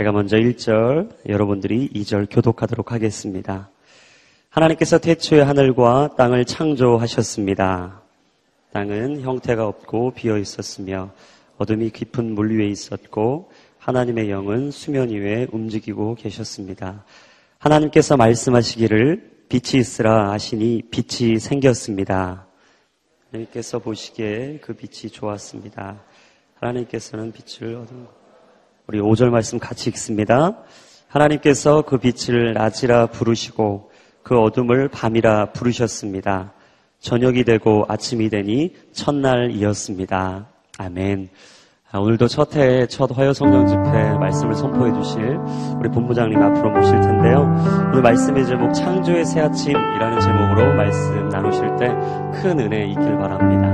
제가 먼저 1절, 여러분들이 2절 교독하도록 하겠습니다. 하나님께서 태초에 하늘과 땅을 창조하셨습니다. 땅은 형태가 없고 비어 있었으며 어둠이 깊은 물 위에 있었고 하나님의 영은 수면 위에 움직이고 계셨습니다. 하나님께서 말씀하시기를 빛이 있으라 하시니 빛이 생겼습니다. 하나님께서 보시기에 그 빛이 좋았습니다. 하나님께서는 빛을 어둠 우리 5절 말씀 같이 읽습니다. 하나님께서 그 빛을 낮이라 부르시고 그 어둠을 밤이라 부르셨습니다. 저녁이 되고 아침이 되니 첫날이었습니다. 아멘. 아, 오늘도 첫 해, 첫 화요 성령 집회 말씀을 선포해 주실 우리 본부장님 앞으로 모실 텐데요. 오늘 말씀의 제목 창조의 새 아침이라는 제목으로 말씀 나누실 때 큰 은혜 있길 바랍니다.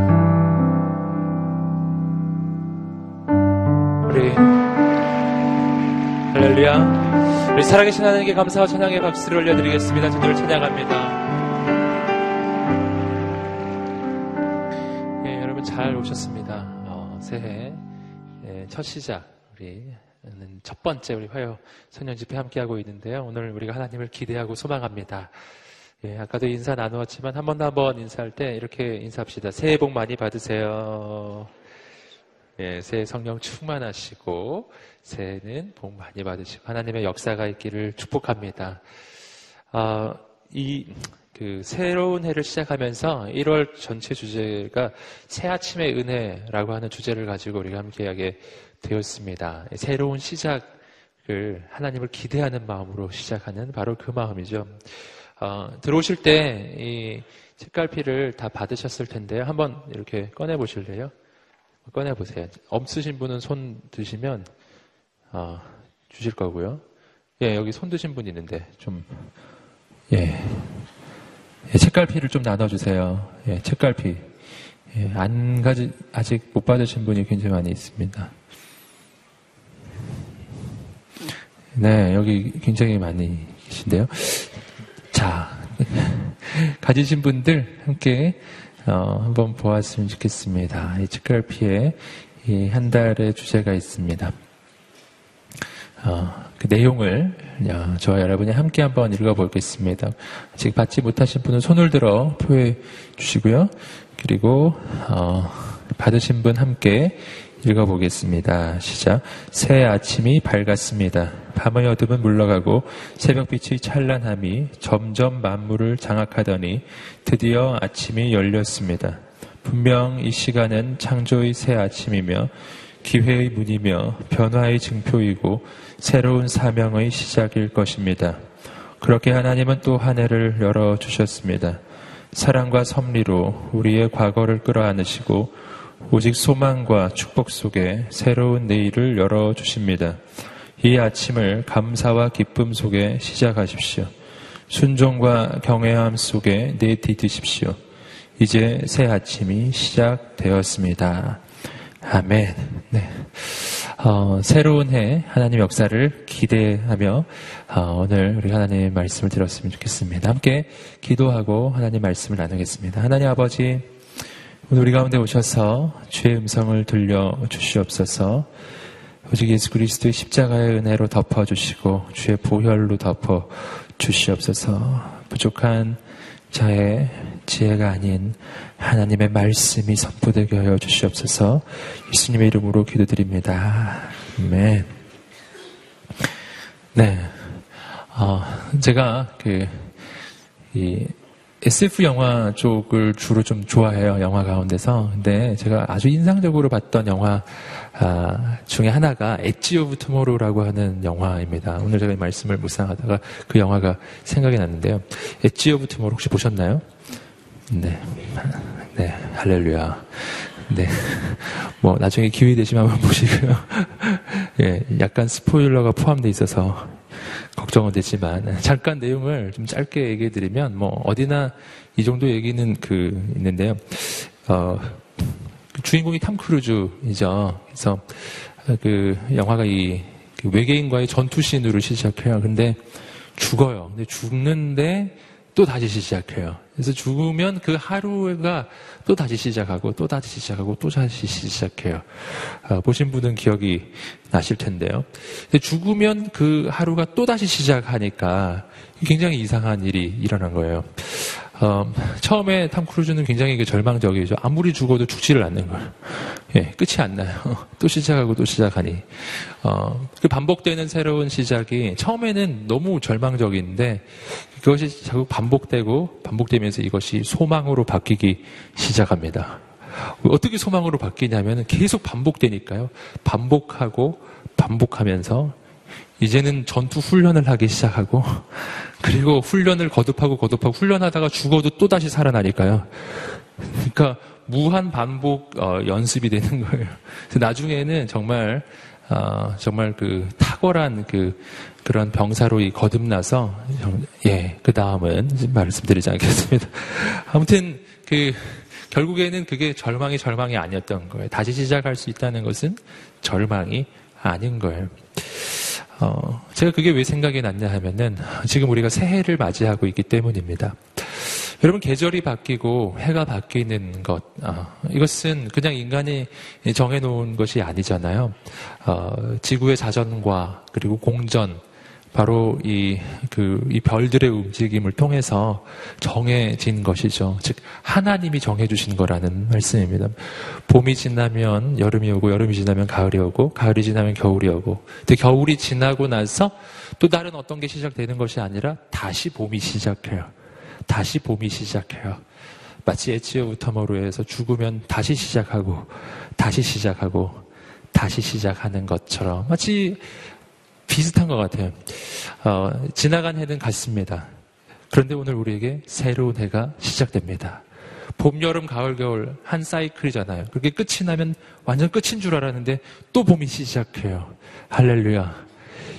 우리 할렐루야. 우리 살아계신 하나님께 감사와 찬양의 박수를 올려드리겠습니다. 주님을 찬양합니다. 예, 여러분 잘 오셨습니다. 어, 새해 예, 첫 시작 우리는 첫 번째 우리 화요 소년 집회 함께 하고 있는데요. 오늘 우리가 하나님을 기대하고 소망합니다. 예, 아까도 인사 나누었지만 한번더한번 인사할 때 이렇게 인사합시다. 새해 복 많이 받으세요. 예, 새해 성령 충만하시고 새해는 복 많이 받으시고 하나님의 역사가 있기를 축복합니다. 아, 이 그 새로운 해를 시작하면서 1월 전체 주제가 새 아침의 은혜라고 하는 주제를 가지고 우리가 함께하게 되었습니다. 새로운 시작을 하나님을 기대하는 마음으로 시작하는 바로 그 마음이죠. 어, 들어오실 때 이 책갈피를 다 받으셨을 텐데요. 한번 이렇게 꺼내 보실래요? 꺼내 보세요. 없으신 분은 손 드시면 어, 주실 거고요. 예, 여기 손 드신 분 있는데 좀 예. 예, 책갈피를 좀 나눠주세요. 예, 책갈피. 예, 안 가지, 아직 못 받으신 분이 굉장히 많이 있습니다. 네, 여기 굉장히 많이 계신데요. 자, 가지신 분들 함께 어, 한번 보았으면 좋겠습니다. 이 책갈피에 이 한 달의 주제가 있습니다. 어, 그 내용을 어, 저와 여러분이 함께 한번 읽어보겠습니다. 아직 받지 못하신 분은 손을 들어 표해 주시고요. 그리고 어, 받으신 분 함께 읽어보겠습니다. 시작. 새 아침이 밝았습니다. 밤의 어둠은 물러가고 새벽빛이 찬란함이 점점 만물을 장악하더니 드디어 아침이 열렸습니다. 분명 이 시간은 창조의 새 아침이며 기회의 문이며 변화의 증표이고 새로운 사명의 시작일 것입니다. 그렇게 하나님은 또 한 해를 열어주셨습니다. 사랑과 섭리로 우리의 과거를 끌어안으시고 오직 소망과 축복 속에 새로운 내일을 열어 주십니다. 이 아침을 감사와 기쁨 속에 시작하십시오. 순종과 경외함 속에 내디드십시오. 이제 새 아침이 시작되었습니다. 아멘. 네. 어, 새로운 해 하나님 역사를 기대하며 어, 오늘 우리 하나님의 말씀을 들었으면 좋겠습니다. 함께 기도하고 하나님 말씀을 나누겠습니다. 하나님 아버지 오늘 우리 가운데 오셔서 주의 음성을 들려 주시옵소서. 오직 예수 그리스도의 십자가의 은혜로 덮어 주시고 주의 보혈로 덮어 주시옵소서. 부족한 저의 지혜가 아닌 하나님의 말씀이 선포되게 하여 주시옵소서 예수님의 이름으로 기도드립니다. 아멘. 네. 어, 제가 그, 이, SF 영화 쪽을 주로 좀 좋아해요. 영화 가운데서. 근데 제가 아주 인상적으로 봤던 영화 아, 중에 하나가 Edge of Tomorrow라고 하는 영화입니다. 오늘 제가 이 말씀을 묵상하다가 그 영화가 생각이 났는데요. Edge of Tomorrow 혹시 보셨나요? 네. 네. 할렐루야. 네. 뭐 나중에 기회 되시면 한번 보시고요. 예, 약간 스포일러가 포함되어 있어서 걱정은 되지만 잠깐 내용을 좀 짧게 얘기해 드리면 뭐 어디나 이 정도 얘기는 그 있는데요. 어, 주인공이 탐 크루즈이죠. 그래서 그 영화가 이그 외계인과의 전투 씬으로 시작해요. 근데 죽어요. 근데 죽는데 또 다시 시작해요. 그래서 죽으면 그 하루가 또 다시 시작하고 또 다시 시작하고 또 다시 시작해요. 어, 보신 분은 기억이 나실 텐데요. 죽으면 그 하루가 또 다시 시작하니까 굉장히 이상한 일이 일어난 거예요. 어, 처음에 탐 크루즈는 굉장히 그 절망적이죠. 아무리 죽어도 죽지를 않는 거예요. 예, 끝이 안 나요. 또 시작하고 또 시작하니. 어, 그 반복되는 새로운 시작이 처음에는 너무 절망적인데 그것이 자꾸 반복되고 반복되면서 이것이 소망으로 바뀌기 시작합니다. 어떻게 소망으로 바뀌냐면 계속 반복되니까요. 반복하고 반복하면서 이제는 전투 훈련을 하기 시작하고 그리고 훈련을 거듭하고 거듭하고 훈련하다가 죽어도 또 다시 살아나니까요. 그러니까 무한 반복 어, 연습이 되는 거예요. 나중에는 정말 어, 정말 그 탁월한 그 그런 병사로 거듭나서 예 그 다음은 말씀드리지 않겠습니다. 아무튼 그 결국에는 그게 절망이 절망이 아니었던 거예요. 다시 시작할 수 있다는 것은 절망이 아닌 거예요. 어, 제가 그게 왜 생각이 났냐 하면은 지금 우리가 새해를 맞이하고 있기 때문입니다. 여러분 계절이 바뀌고 해가 바뀌는 것 어, 이것은 그냥 인간이 정해놓은 것이 아니잖아요. 어, 지구의 자전과 그리고 공전 바로 이, 그, 이 별들의 움직임을 통해서 정해진 것이죠. 즉, 하나님이 정해주신 거라는 말씀입니다. 봄이 지나면 여름이 오고, 여름이 지나면 가을이 오고, 가을이 지나면 겨울이 오고, 근데 겨울이 지나고 나서 또 다른 어떤 게 시작되는 것이 아니라 다시 봄이 시작해요. 다시 봄이 시작해요. 마치 에치오 우타모로에서 죽으면 다시 시작하고, 다시 시작하고, 다시 시작하는 것처럼 마치 비슷한 것 같아요. 어, 지나간 해는 갔습니다. 그런데 오늘 우리에게 새로운 해가 시작됩니다. 봄, 여름, 가을, 겨울 한 사이클이잖아요. 그게 끝이 나면 완전 끝인 줄 알았는데 또 봄이 시작해요. 할렐루야.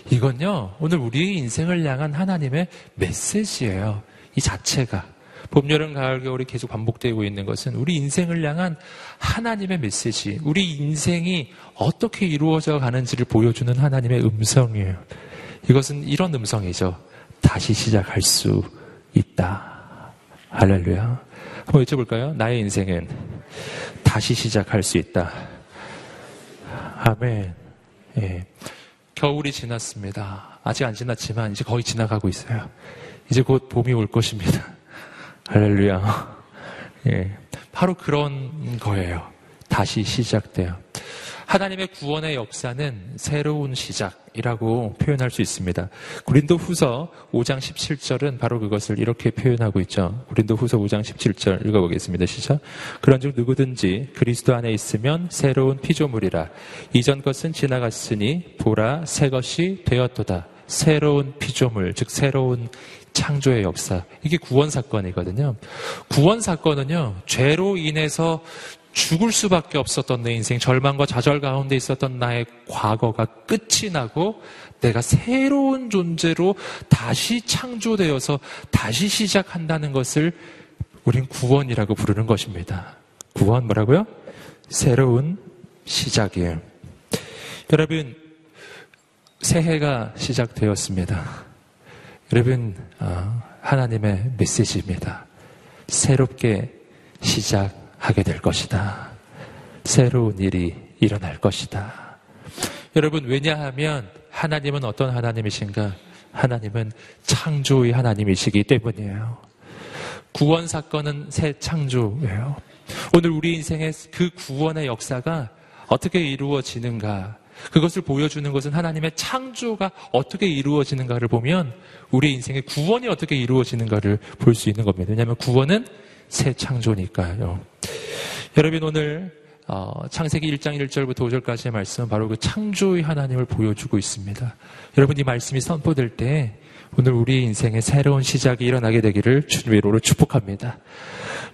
이건요, 오늘 우리의 인생을 향한 하나님의 메시지예요. 이 자체가. 봄, 여름, 가을, 겨울이 계속 반복되고 있는 것은 우리 인생을 향한 하나님의 메시지, 우리 인생이 어떻게 이루어져 가는지를 보여주는 하나님의 음성이에요. 이것은 이런 음성이죠. 다시 시작할 수 있다. 할렐루야. 한번 여쭤볼까요? 나의 인생은 다시 시작할 수 있다. 아멘. 예. 겨울이 지났습니다. 아직 안 지났지만 이제 거의 지나가고 있어요. 이제 곧 봄이 올 것입니다. 할렐루야. 예. 바로 그런 거예요. 다시 시작돼요. 하나님의 구원의 역사는 새로운 시작이라고 표현할 수 있습니다. 구린도 후서 5장 17절은 바로 그것을 이렇게 표현하고 있죠. 구린도 후서 5장 17절 읽어보겠습니다. 시작. 그런 즉 누구든지 그리스도 안에 있으면 새로운 피조물이라. 이전 것은 지나갔으니 보라 새 것이 되었도다. 새로운 피조물, 즉 새로운 창조의 역사. 이게 구원 사건이거든요. 구원 사건은요, 죄로 인해서 죽을 수밖에 없었던 내 인생, 절망과 좌절 가운데 있었던 나의 과거가 끝이 나고 내가 새로운 존재로 다시 창조되어서 다시 시작한다는 것을 우린 구원이라고 부르는 것입니다. 구원 뭐라고요? 새로운 시작이에요. 여러분, 새해가 시작되었습니다. 여러분, 어, 하나님의 메시지입니다. 새롭게 시작하게 될 것이다. 새로운 일이 일어날 것이다. 여러분, 왜냐하면 하나님은 어떤 하나님이신가? 하나님은 창조의 하나님이시기 때문이에요. 구원 사건은 새 창조예요. 오늘 우리 인생의 그 구원의 역사가 어떻게 이루어지는가? 그것을 보여주는 것은 하나님의 창조가 어떻게 이루어지는가를 보면 우리 인생의 구원이 어떻게 이루어지는가를 볼 수 있는 겁니다. 왜냐하면 구원은 새 창조니까요. 여러분 오늘 어, 창세기 1장 1절부터 5절까지의 말씀은 바로 그 창조의 하나님을 보여주고 있습니다. 여러분 이 말씀이 선포될 때 오늘 우리 인생의 새로운 시작이 일어나게 되기를 주님의 이름으로 축복합니다.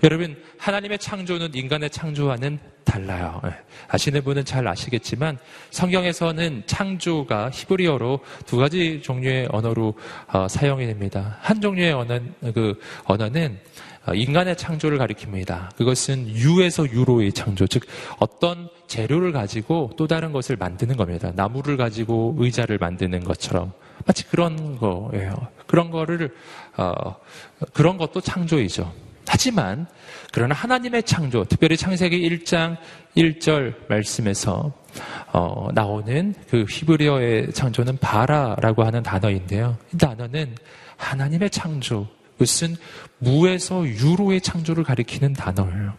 여러분 하나님의 창조는 인간의 창조와는 달라요. 예. 아시는 분은 잘 아시겠지만 성경에서는 창조가 히브리어로 두 가지 종류의 언어로 어, 사용이 됩니다. 한 종류의 언어, 그 언어는 어, 인간의 창조를 가리킵니다. 그것은 유에서 유로의 창조, 즉 어떤 재료를 가지고 또 다른 것을 만드는 겁니다. 나무를 가지고 의자를 만드는 것처럼 마치 그런 거예요. 그런 거를 어, 그런 것도 창조이죠. 하지만 그러나 하나님의 창조, 특별히 창세기 1장 1절 말씀에서 어, 나오는 그 히브리어의 창조는 바라라고 하는 단어인데요. 이 단어는 하나님의 창조, 그것은 무에서 유로의 창조를 가리키는 단어예요.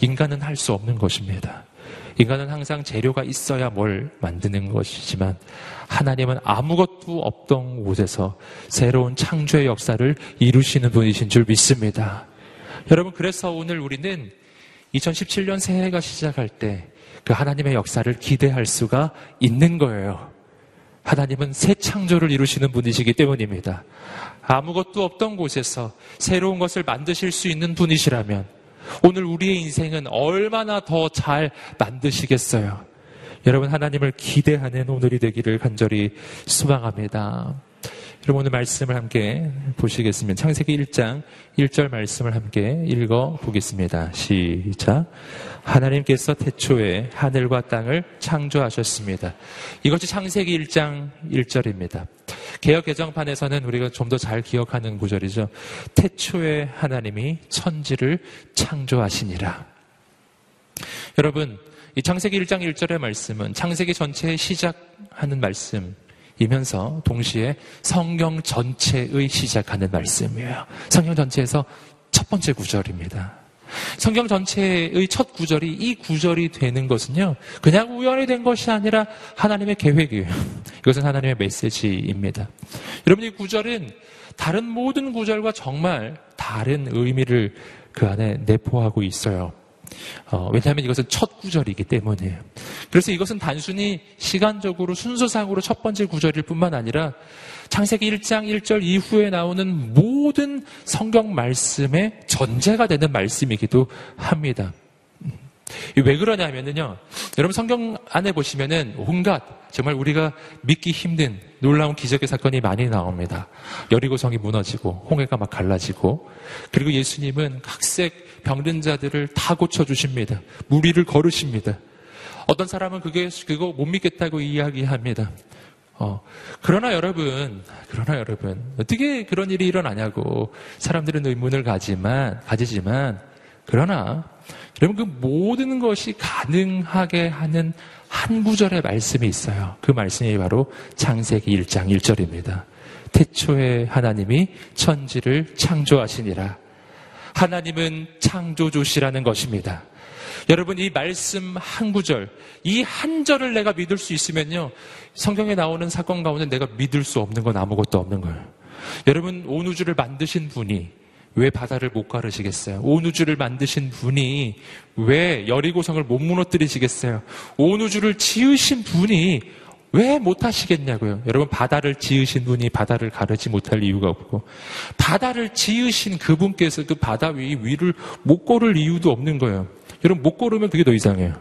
인간은 할 수 없는 것입니다. 인간은 항상 재료가 있어야 뭘 만드는 것이지만 하나님은 아무것도 없던 곳에서 새로운 창조의 역사를 이루시는 분이신 줄 믿습니다. 여러분, 그래서 오늘 우리는 2017년 새해가 시작할 때 그 하나님의 역사를 기대할 수가 있는 거예요. 하나님은 새 창조를 이루시는 분이시기 때문입니다. 아무것도 없던 곳에서 새로운 것을 만드실 수 있는 분이시라면 오늘 우리의 인생은 얼마나 더 잘 만드시겠어요? 여러분 하나님을 기대하는 오늘이 되기를 간절히 소망합니다. 여러분 오늘 말씀을 함께 보시겠습니다. 창세기 1장 1절 말씀을 함께 읽어 보겠습니다. 시작. 하나님께서 태초에 하늘과 땅을 창조하셨습니다. 이것이 창세기 1장 1절입니다. 개혁 개정판에서는 우리가 좀 더 잘 기억하는 구절이죠. 태초에 하나님이 천지를 창조하시니라. 여러분, 이 창세기 1장 1절의 말씀은 창세기 전체에 시작하는 말씀, 이면서 동시에 성경 전체의 시작하는 말씀이에요. 성경 전체에서 첫 번째 구절입니다. 성경 전체의 첫 구절이 이 구절이 되는 것은요, 그냥 우연히 된 것이 아니라 하나님의 계획이에요. 이것은 하나님의 메시지입니다. 여러분, 이 구절은 다른 모든 구절과 정말 다른 의미를 그 안에 내포하고 있어요. 어, 왜냐하면 이것은 첫 구절이기 때문이에요. 그래서 이것은 단순히 시간적으로 순서상으로 첫 번째 구절일 뿐만 아니라 창세기 1장 1절 이후에 나오는 모든 성경 말씀의 전제가 되는 말씀이기도 합니다. 왜 그러냐면요. 여러분 성경 안에 보시면은 온갖 정말 우리가 믿기 힘든 놀라운 기적의 사건이 많이 나옵니다. 여리고성이 무너지고 홍해가 막 갈라지고 그리고 예수님은 각색 병든 자들을 다 고쳐 주십니다. 무리를 걸으십니다. 어떤 사람은 그게 그거 못 믿겠다고 이야기합니다. 어, 그러나 여러분, 그러나 여러분, 어떻게 그런 일이 일어나냐고 사람들은 의문을 가지만, 가지지만, 그러나, 여러분 그 모든 것이 가능하게 하는 한 구절의 말씀이 있어요. 그 말씀이 바로 창세기 1장 1절입니다. 태초에 하나님이 천지를 창조하시니라. 하나님은 창조주시라는 것입니다. 여러분 이 말씀 한 구절, 이 한 절을 내가 믿을 수 있으면요. 성경에 나오는 사건 가운데 내가 믿을 수 없는 건 아무것도 없는 거예요. 여러분 온 우주를 만드신 분이 왜 바다를 못 가르시겠어요? 온 우주를 만드신 분이 왜 여리고성을 못 무너뜨리시겠어요? 온 우주를 지으신 분이 왜 못하시겠냐고요. 여러분 바다를 지으신 분이 바다를 가르지 못할 이유가 없고 바다를 지으신 그분께서 그 바다 위 위를 못 걸을 이유도 없는 거예요. 여러분 못 걸으면 그게 더 이상해요.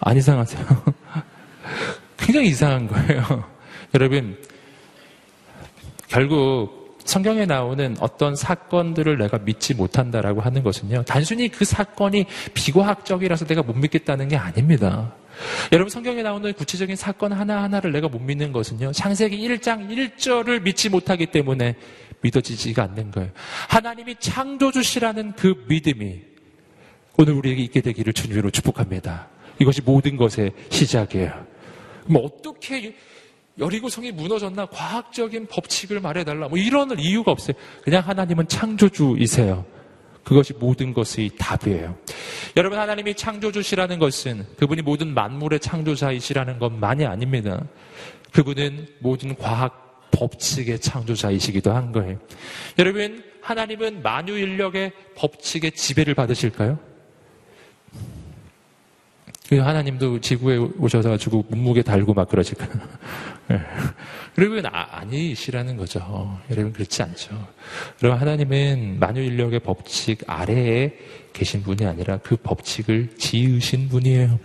안 이상하세요? 굉장히 이상한 거예요. 여러분 결국 성경에 나오는 어떤 사건들을 내가 믿지 못한다라고 하는 것은요. 단순히 그 사건이 비과학적이라서 내가 못 믿겠다는 게 아닙니다. 여러분 성경에 나오는 구체적인 사건 하나하나를 내가 못 믿는 것은요. 창세기 1장 1절을 믿지 못하기 때문에 믿어지지가 않는 거예요. 하나님이 창조주시라는 그 믿음이 오늘 우리에게 있게 되기를 주님으로 축복합니다. 이것이 모든 것의 시작이에요. 뭐 어떻게 여리고 성이 무너졌나 과학적인 법칙을 말해달라 뭐 이런 이유가 없어요. 그냥 하나님은 창조주이세요. 그것이 모든 것의 답이에요. 여러분 하나님이 창조주시라는 것은 그분이 모든 만물의 창조자이시라는 것만이 아닙니다. 그분은 모든 과학 법칙의 창조자이시기도 한 거예요. 여러분 하나님은 만유 인력의 법칙의 지배를 받으실까요? 그 하나님도 지구에 오셔서 가지고 몸무게 달고 막 그러실까요? 네. 여러분 아, 아니시라는 거죠. 여러분 그렇지 않죠. 여러분 하나님은 만유 인력의 법칙 아래에 계신 분이 아니라 그 법칙을 지으신 분이에요.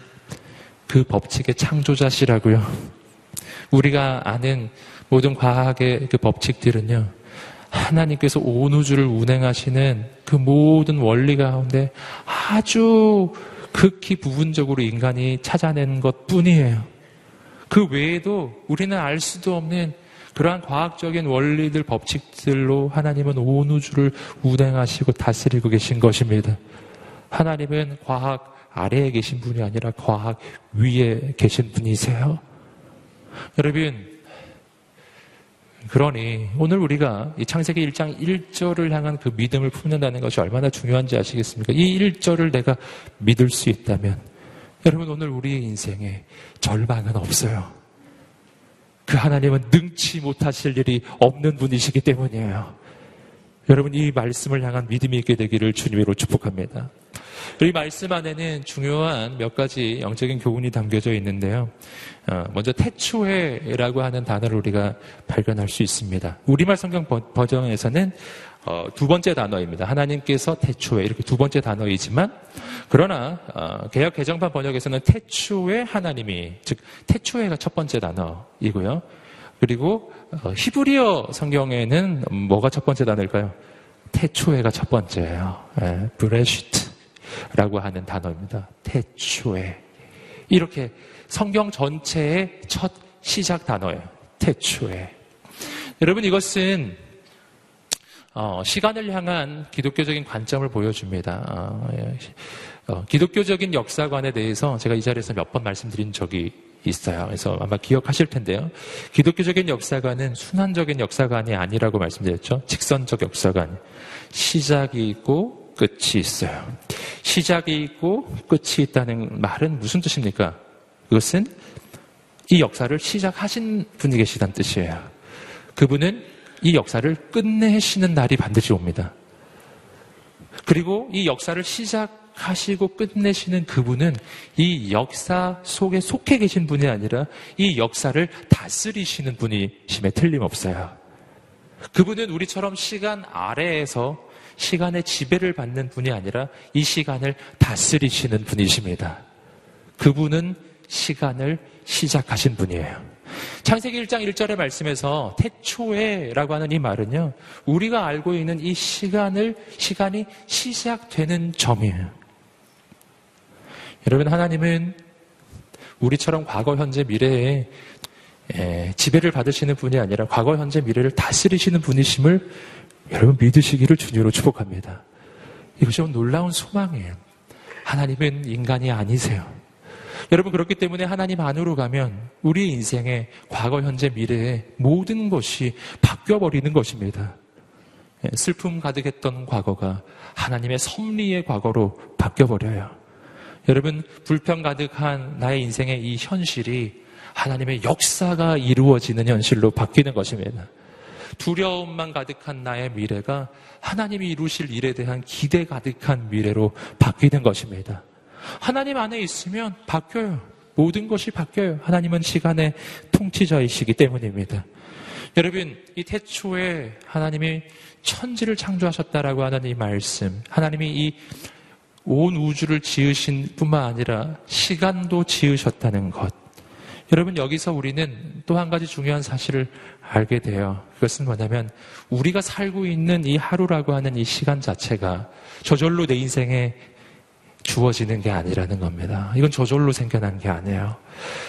그 법칙의 창조자시라고요. 우리가 아는 모든 과학의 그 법칙들은요. 하나님께서 온 우주를 운행하시는 그 모든 원리 가운데 아주 극히 부분적으로 인간이 찾아낸 것 뿐이에요. 그 외에도 우리는 알 수도 없는 그러한 과학적인 원리들, 법칙들로 하나님은 온 우주를 운행하시고 다스리고 계신 것입니다. 하나님은 과학 아래에 계신 분이 아니라 과학 위에 계신 분이세요. 여러분, 그러니 오늘 우리가 이 창세기 1장 1절을 향한 그 믿음을 품는다는 것이 얼마나 중요한지 아시겠습니까? 이 1절을 내가 믿을 수 있다면 여러분 오늘 우리의 인생에 절망은 없어요. 그 하나님은 능치 못하실 일이 없는 분이시기 때문이에요. 여러분 이 말씀을 향한 믿음이 있게 되기를 주님으로 축복합니다. 이 말씀 안에는 중요한 몇 가지 영적인 교훈이 담겨져 있는데요. 어, 먼저 태초회라고 하는 단어를 우리가 발견할 수 있습니다. 우리말 성경 버전에서는 어, 두 번째 단어입니다. 하나님께서 태초에 이렇게 두 번째 단어이지만 그러나 어, 개혁 개정판 번역에서는 태초에 하나님이 즉 태초에가 첫 번째 단어이고요. 그리고 히브리어 성경에는 뭐가 첫 번째 단어일까요? 태초에가 첫 번째예요. 예, 브레시트 라고 하는 단어입니다. 태초에 이렇게 성경 전체의 첫 시작 단어예요. 태초에. 여러분 이것은 어, 시간을 향한 기독교적인 관점을 보여줍니다. 어, 예. 어, 기독교적인 역사관에 대해서 제가 이 자리에서 몇 번 말씀드린 적이 있어요. 그래서 아마 기억하실 텐데요. 기독교적인 역사관은 순환적인 역사관이 아니라고 말씀드렸죠. 직선적 역사관. 시작이 있고 끝이 있어요. 시작이 있고 끝이 있다는 말은 무슨 뜻입니까? 그것은 이 역사를 시작하신 분이 계시다는 뜻이에요. 그분은 이 역사를 끝내시는 날이 반드시 옵니다. 그리고 이 역사를 시작하시고 끝내시는 그분은 이 역사 속에 속해 계신 분이 아니라 이 역사를 다스리시는 분이심에 틀림없어요. 그분은 우리처럼 시간 아래에서 시간의 지배를 받는 분이 아니라 이 시간을 다스리시는 분이십니다. 그분은 시간을 시작하신 분이에요. 창세기 1장 1절의 말씀에서 태초에라고 하는 이 말은요, 우리가 알고 있는 이 시간을, 시간이 시작되는 점이에요. 여러분, 하나님은 우리처럼 과거, 현재, 미래에 지배를 받으시는 분이 아니라 과거, 현재, 미래를 다스리시는 분이심을 여러분 믿으시기를 주님으로 축복합니다. 이것이 놀라운 소망이에요. 하나님은 인간이 아니세요. 여러분 그렇기 때문에 하나님 안으로 가면 우리 인생의 과거, 현재, 미래의 모든 것이 바뀌어 버리는 것입니다. 예, 슬픔 가득했던 과거가 하나님의 섭리의 과거로 바뀌어 버려요. 여러분 불평 가득한 나의 인생의 이 현실이 하나님의 역사가 이루어지는 현실로 바뀌는 것입니다. 두려움만 가득한 나의 미래가 하나님이 이루실 일에 대한 기대 가득한 미래로 바뀌는 것입니다. 하나님 안에 있으면 바뀌어요. 모든 것이 바뀌어요. 하나님은 시간의 통치자이시기 때문입니다. 여러분, 이 태초에 하나님이 천지를 창조하셨다라고 하는 이 말씀, 하나님이 이 온 우주를 지으신 뿐만 아니라 시간도 지으셨다는 것. 여러분, 여기서 우리는 또 한 가지 중요한 사실을 알게 돼요. 그것은 뭐냐면, 우리가 살고 있는 이 하루라고 하는 이 시간 자체가 저절로 내 인생에 주어지는 게 아니라는 겁니다. 이건 저절로 생겨난 게 아니에요.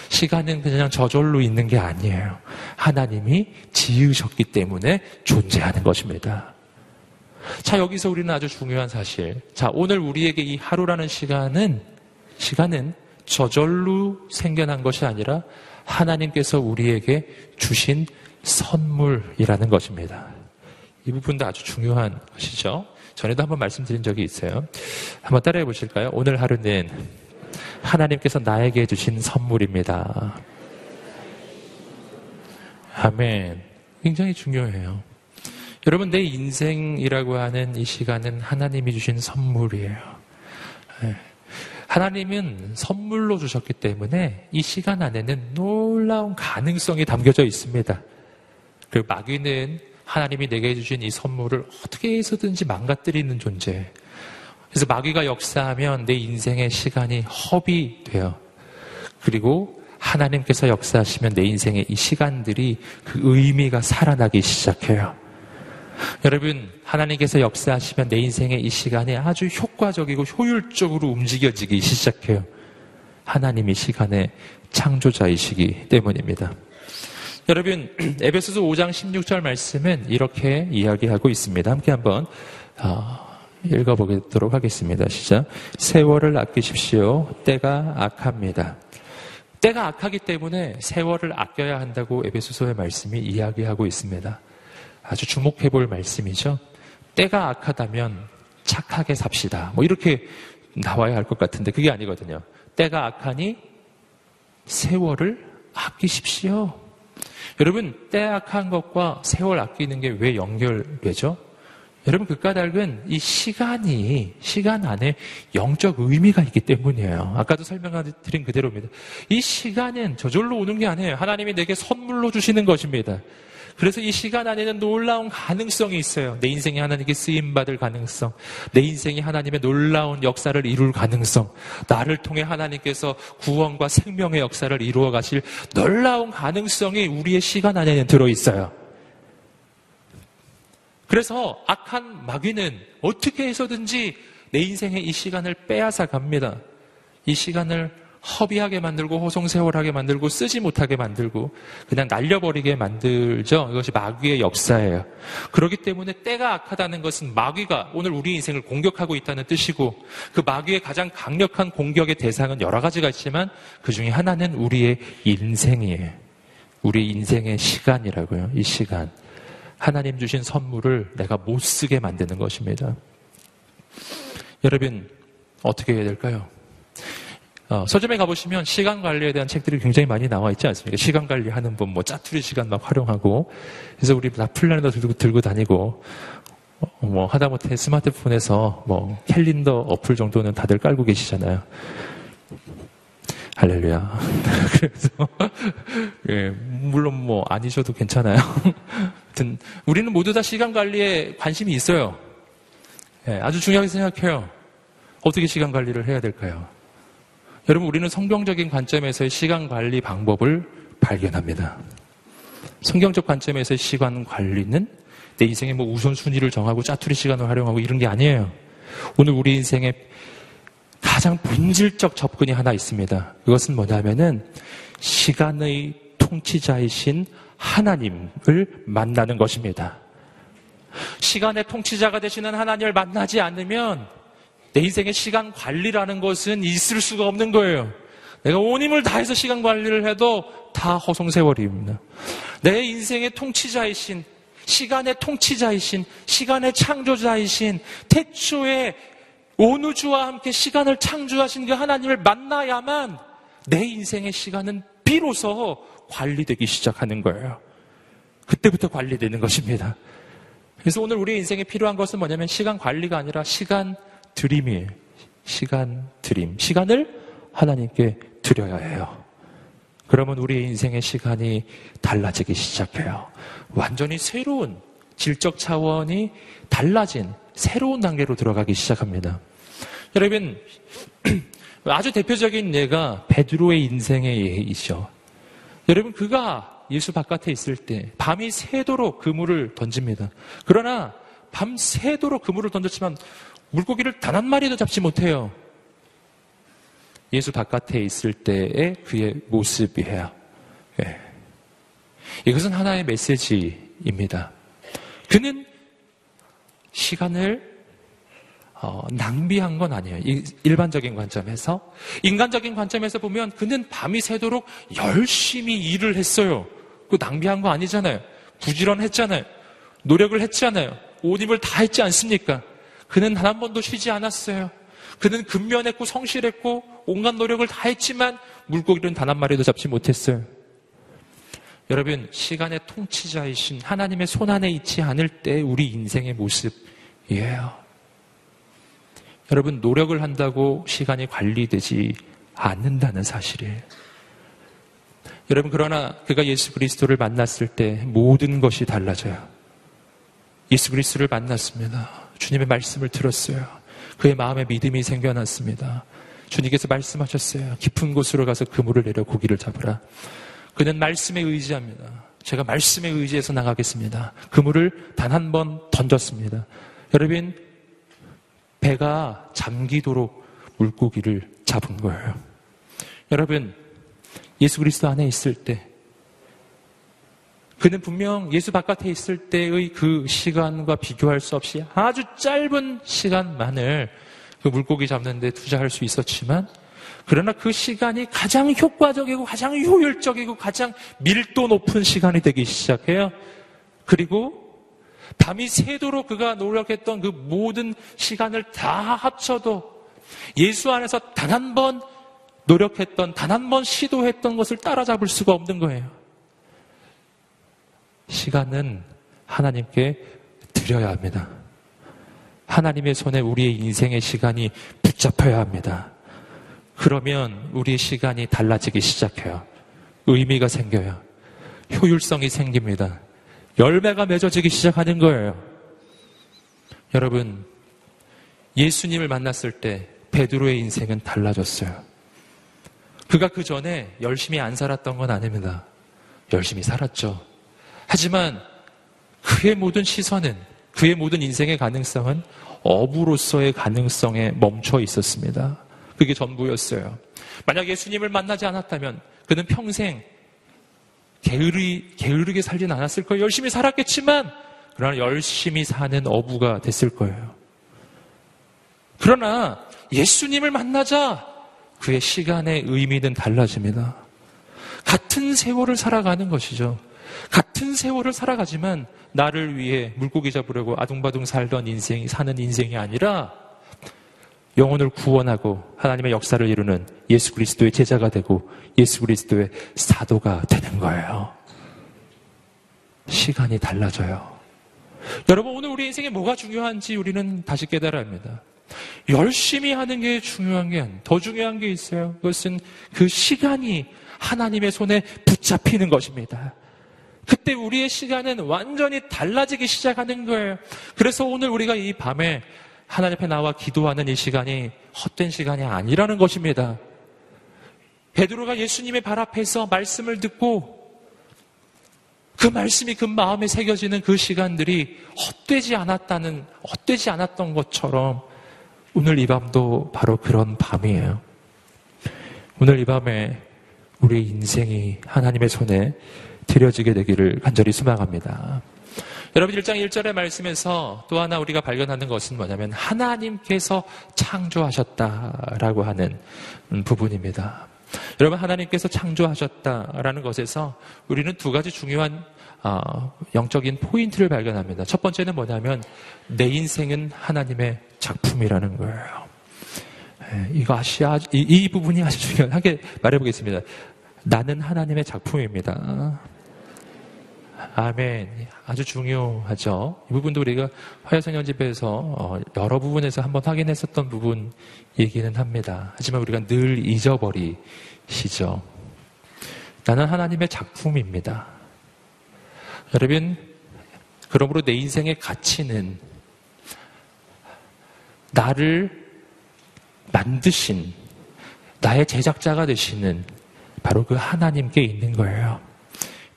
시간은 그냥 저절로 있는 게 아니에요. 하나님이 지으셨기 때문에 존재하는 것입니다. 자, 여기서 우리는 아주 중요한 사실. 자, 오늘 우리에게 이 하루라는 시간은, 시간은 저절로 생겨난 것이 아니라 하나님께서 우리에게 주신 선물이라는 것입니다. 이 부분도 아주 중요한 것이죠. 전에도 한번 말씀드린 적이 있어요. 한번 따라해 보실까요? 오늘 하루는 하나님께서 나에게 주신 선물입니다. 아멘. 굉장히 중요해요. 여러분, 내 인생이라고 하는 이 시간은 하나님이 주신 선물이에요. 예. 하나님은 선물로 주셨기 때문에 이 시간 안에는 놀라운 가능성이 담겨져 있습니다. 그 마귀는 하나님이 내게 주신 이 선물을 어떻게 해서든지 망가뜨리는 존재. 그래서 마귀가 역사하면 내 인생의 시간이 허비 돼요. 그리고 하나님께서 역사하시면 내 인생의 이 시간들이 그 의미가 살아나기 시작해요. 여러분, 하나님께서 역사하시면 내 인생의 이 시간이 아주 효과적이고 효율적으로 움직여지기 시작해요. 하나님이 시간의 창조자이시기 때문입니다. 여러분, 에베소서 5장 16절 말씀은 이렇게 이야기하고 있습니다. 함께 한번 어, 읽어보도록 하겠습니다. 시작. 세월을 아끼십시오. 때가 악합니다. 때가 악하기 때문에 세월을 아껴야 한다고 에베소서의 말씀이 이야기하고 있습니다. 아주 주목해 볼 말씀이죠. 때가 악하다면 착하게 삽시다. 뭐 이렇게 나와야 할 것 같은데 그게 아니거든요. 때가 악하니 세월을 아끼십시오. 여러분, 때 악한 것과 세월 아끼는 게 왜 연결되죠? 여러분 그 까닭은 이 시간이 시간 안에 영적 의미가 있기 때문이에요. 아까도 설명드린 그대로입니다. 이 시간은 저절로 오는 게 아니에요. 하나님이 내게 선물로 주시는 것입니다. 그래서 이 시간 안에는 놀라운 가능성이 있어요. 내 인생이 하나님께 쓰임 받을 가능성, 내 인생이 하나님의 놀라운 역사를 이룰 가능성, 나를 통해 하나님께서 구원과 생명의 역사를 이루어 가실 놀라운 가능성이 우리의 시간 안에는 들어 있어요. 그래서 악한 마귀는 어떻게 해서든지 내 인생의 이 시간을 빼앗아 갑니다. 이 시간을 허비하게 만들고 호송세월하게 만들고 쓰지 못하게 만들고 그냥 날려버리게 만들죠. 이것이 마귀의 역사예요. 그렇기 때문에 때가 악하다는 것은 마귀가 오늘 우리 인생을 공격하고 있다는 뜻이고 그 마귀의 가장 강력한 공격의 대상은 여러 가지가 있지만 그 중에 하나는 우리의 인생이에요. 우리 인생의 시간이라고요. 이 시간. 하나님 주신 선물을 내가 못 쓰게 만드는 것입니다. 여러분, 어떻게 해야 될까요? 어, 서점에 가보시면 시간 관리에 대한 책들이 굉장히 많이 나와 있지 않습니까? 시간 관리하는 법, 뭐 짜투리 시간 막 활용하고, 그래서 우리 다 플랜도 들고, 들고 다니고, 어, 뭐 하다못해 스마트폰에서 뭐 캘린더 어플 정도는 다들 깔고 계시잖아요. 할렐루야. 그래서 예, 물론 뭐 아니셔도 괜찮아요. 하여튼 우리는 모두 다 시간 관리에 관심이 있어요. 예, 아주 중요하게 생각해요. 어떻게 시간 관리를 해야 될까요? 여러분 우리는 성경적인 관점에서의 시간 관리 방법을 발견합니다. 성경적 관점에서의 시간 관리는 내 인생의 뭐 우선순위를 정하고 짜투리 시간을 활용하고 이런 게 아니에요. 오늘 우리 인생의 가장 본질적 접근이 하나 있습니다. 그것은 뭐냐면은 시간의 통치자이신 하나님을 만나는 것입니다. 시간의 통치자가 되시는 하나님을 만나지 않으면 내 인생의 시간 관리라는 것은 있을 수가 없는 거예요. 내가 온 힘을 다해서 시간 관리를 해도 다 허송세월입니다. 내 인생의 통치자이신, 시간의 통치자이신, 시간의 창조자이신, 태초에 온 우주와 함께 시간을 창조하신 그 하나님을 만나야만 내 인생의 시간은 비로소 관리되기 시작하는 거예요. 그때부터 관리되는 것입니다. 그래서 오늘 우리 인생에 필요한 것은 뭐냐면 시간 관리가 아니라 시간 드림이에요. 시간 드림. 시간을 하나님께 드려야 해요. 그러면 우리 인생의 시간이 달라지기 시작해요. 완전히 새로운 질적 차원이 달라진 새로운 단계로 들어가기 시작합니다. 여러분, 아주 대표적인 예가 베드로의 인생의 예이죠. 여러분, 그가 예수 바깥에 있을 때 밤이 새도록 그물을 던집니다. 그러나 밤 새도록 그물을 던졌지만 물고기를 단 한 마리도 잡지 못해요. 예수 바깥에 있을 때의 그의 모습이에요. 예. 이것은 하나의 메시지입니다. 그는 시간을 어, 낭비한 건 아니에요. 일반적인 관점에서. 인간적인 관점에서 보면 그는 밤이 새도록 열심히 일을 했어요. 그 낭비한 거 아니잖아요. 부지런했잖아요. 노력을 했잖아요. 옷 입을 다 했지 않습니까? 그는 단 한 번도 쉬지 않았어요. 그는 근면했고 성실했고 온갖 노력을 다 했지만 물고기는 단 한 마리도 잡지 못했어요. 여러분, 시간의 통치자이신 하나님의 손 안에 있지 않을 때 우리 인생의 모습이에요. 여러분, 노력을 한다고 시간이 관리되지 않는다는 사실이에요. 여러분, 그러나 그가 예수 그리스도를 만났을 때 모든 것이 달라져요. 예수 그리스도를 만났습니다. 주님의 말씀을 들었어요. 그의 마음에 믿음이 생겨났습니다. 주님께서 말씀하셨어요. 깊은 곳으로 가서 그물을 내려 고기를 잡으라. 그는 말씀에 의지합니다. 제가 말씀에 의지해서 나가겠습니다. 그물을 단 한 번 던졌습니다. 여러분, 배가 잠기도록 물고기를 잡은 거예요. 여러분, 예수 그리스도 안에 있을 때, 그는 분명 예수 바깥에 있을 때의 그 시간과 비교할 수 없이 아주 짧은 시간만을 그 물고기 잡는데 투자할 수 있었지만, 그러나 그 시간이 가장 효과적이고 가장 효율적이고 가장 밀도 높은 시간이 되기 시작해요. 그리고 밤이 새도록 그가 노력했던 그 모든 시간을 다 합쳐도 예수 안에서 단 한 번 노력했던, 단 한 번 시도했던 것을 따라잡을 수가 없는 거예요. 시간은 하나님께 드려야 합니다. 하나님의 손에 우리의 인생의 시간이 붙잡혀야 합니다. 그러면 우리의 시간이 달라지기 시작해요. 의미가 생겨요. 효율성이 생깁니다. 열매가 맺어지기 시작하는 거예요. 여러분, 예수님을 만났을 때 베드로의 인생은 달라졌어요. 그가 그 전에 열심히 안 살았던 건 아닙니다. 열심히 살았죠. 하지만 그의 모든 시선은, 그의 모든 인생의 가능성은 어부로서의 가능성에 멈춰 있었습니다. 그게 전부였어요. 만약 예수님을 만나지 않았다면 그는 평생 게으르, 게으르게 살진 않았을 거예요. 열심히 살았겠지만, 그러나 열심히 사는 어부가 됐을 거예요. 그러나 예수님을 만나자 그의 시간의 의미는 달라집니다. 같은 세월을 살아가는 것이죠. 같은 세월을 살아가지만 나를 위해 물고기 잡으려고 아둥바둥 살던 인생이 사는 인생이 아니라 영혼을 구원하고 하나님의 역사를 이루는 예수 그리스도의 제자가 되고 예수 그리스도의 사도가 되는 거예요. 시간이 달라져요. 여러분, 오늘 우리 인생에 뭐가 중요한지 우리는 다시 깨달아야 합니다. 열심히 하는 게 중요한 게더 중요한 게 있어요. 그것은 그 시간이 하나님의 손에 붙잡히는 것입니다. 그때 우리의 시간은 완전히 달라지기 시작하는 거예요. 그래서 오늘 우리가 이 밤에 하나님 앞에 나와 기도하는 이 시간이 헛된 시간이 아니라는 것입니다. 베드로가 예수님의 발 앞에서 말씀을 듣고 그 말씀이 그 마음에 새겨지는 그 시간들이 헛되지 않았다는, 헛되지 않았던 것처럼 오늘 이 밤도 바로 그런 밤이에요. 오늘 이 밤에 우리 인생이 하나님의 손에 들여지게 되기를 간절히 소망합니다. 여러분 1장 1절의 말씀에서 또 하나 우리가 발견하는 것은 뭐냐면 하나님께서 창조하셨다라고 하는 부분입니다. 여러분 하나님께서 창조하셨다라는 것에서 우리는 두 가지 중요한 어, 영적인 포인트를 발견합니다. 첫 번째는 뭐냐면 내 인생은 하나님의 작품이라는 거예요. 예, 이거 아시아 이, 이 부분이 아주 중요하게 말해보겠습니다. 나는 하나님의 작품입니다. 아멘. 아주 중요하죠. 이 부분도 우리가 화요성년 집에서 어, 여러 부분에서 한번 확인했었던 부분이기는 합니다. 하지만 우리가 늘 잊어버리시죠. 나는 하나님의 작품입니다. 여러분, 그러므로 내 인생의 가치는 나를 만드신 나의 제작자가 되시는 바로 그 하나님께 있는 거예요.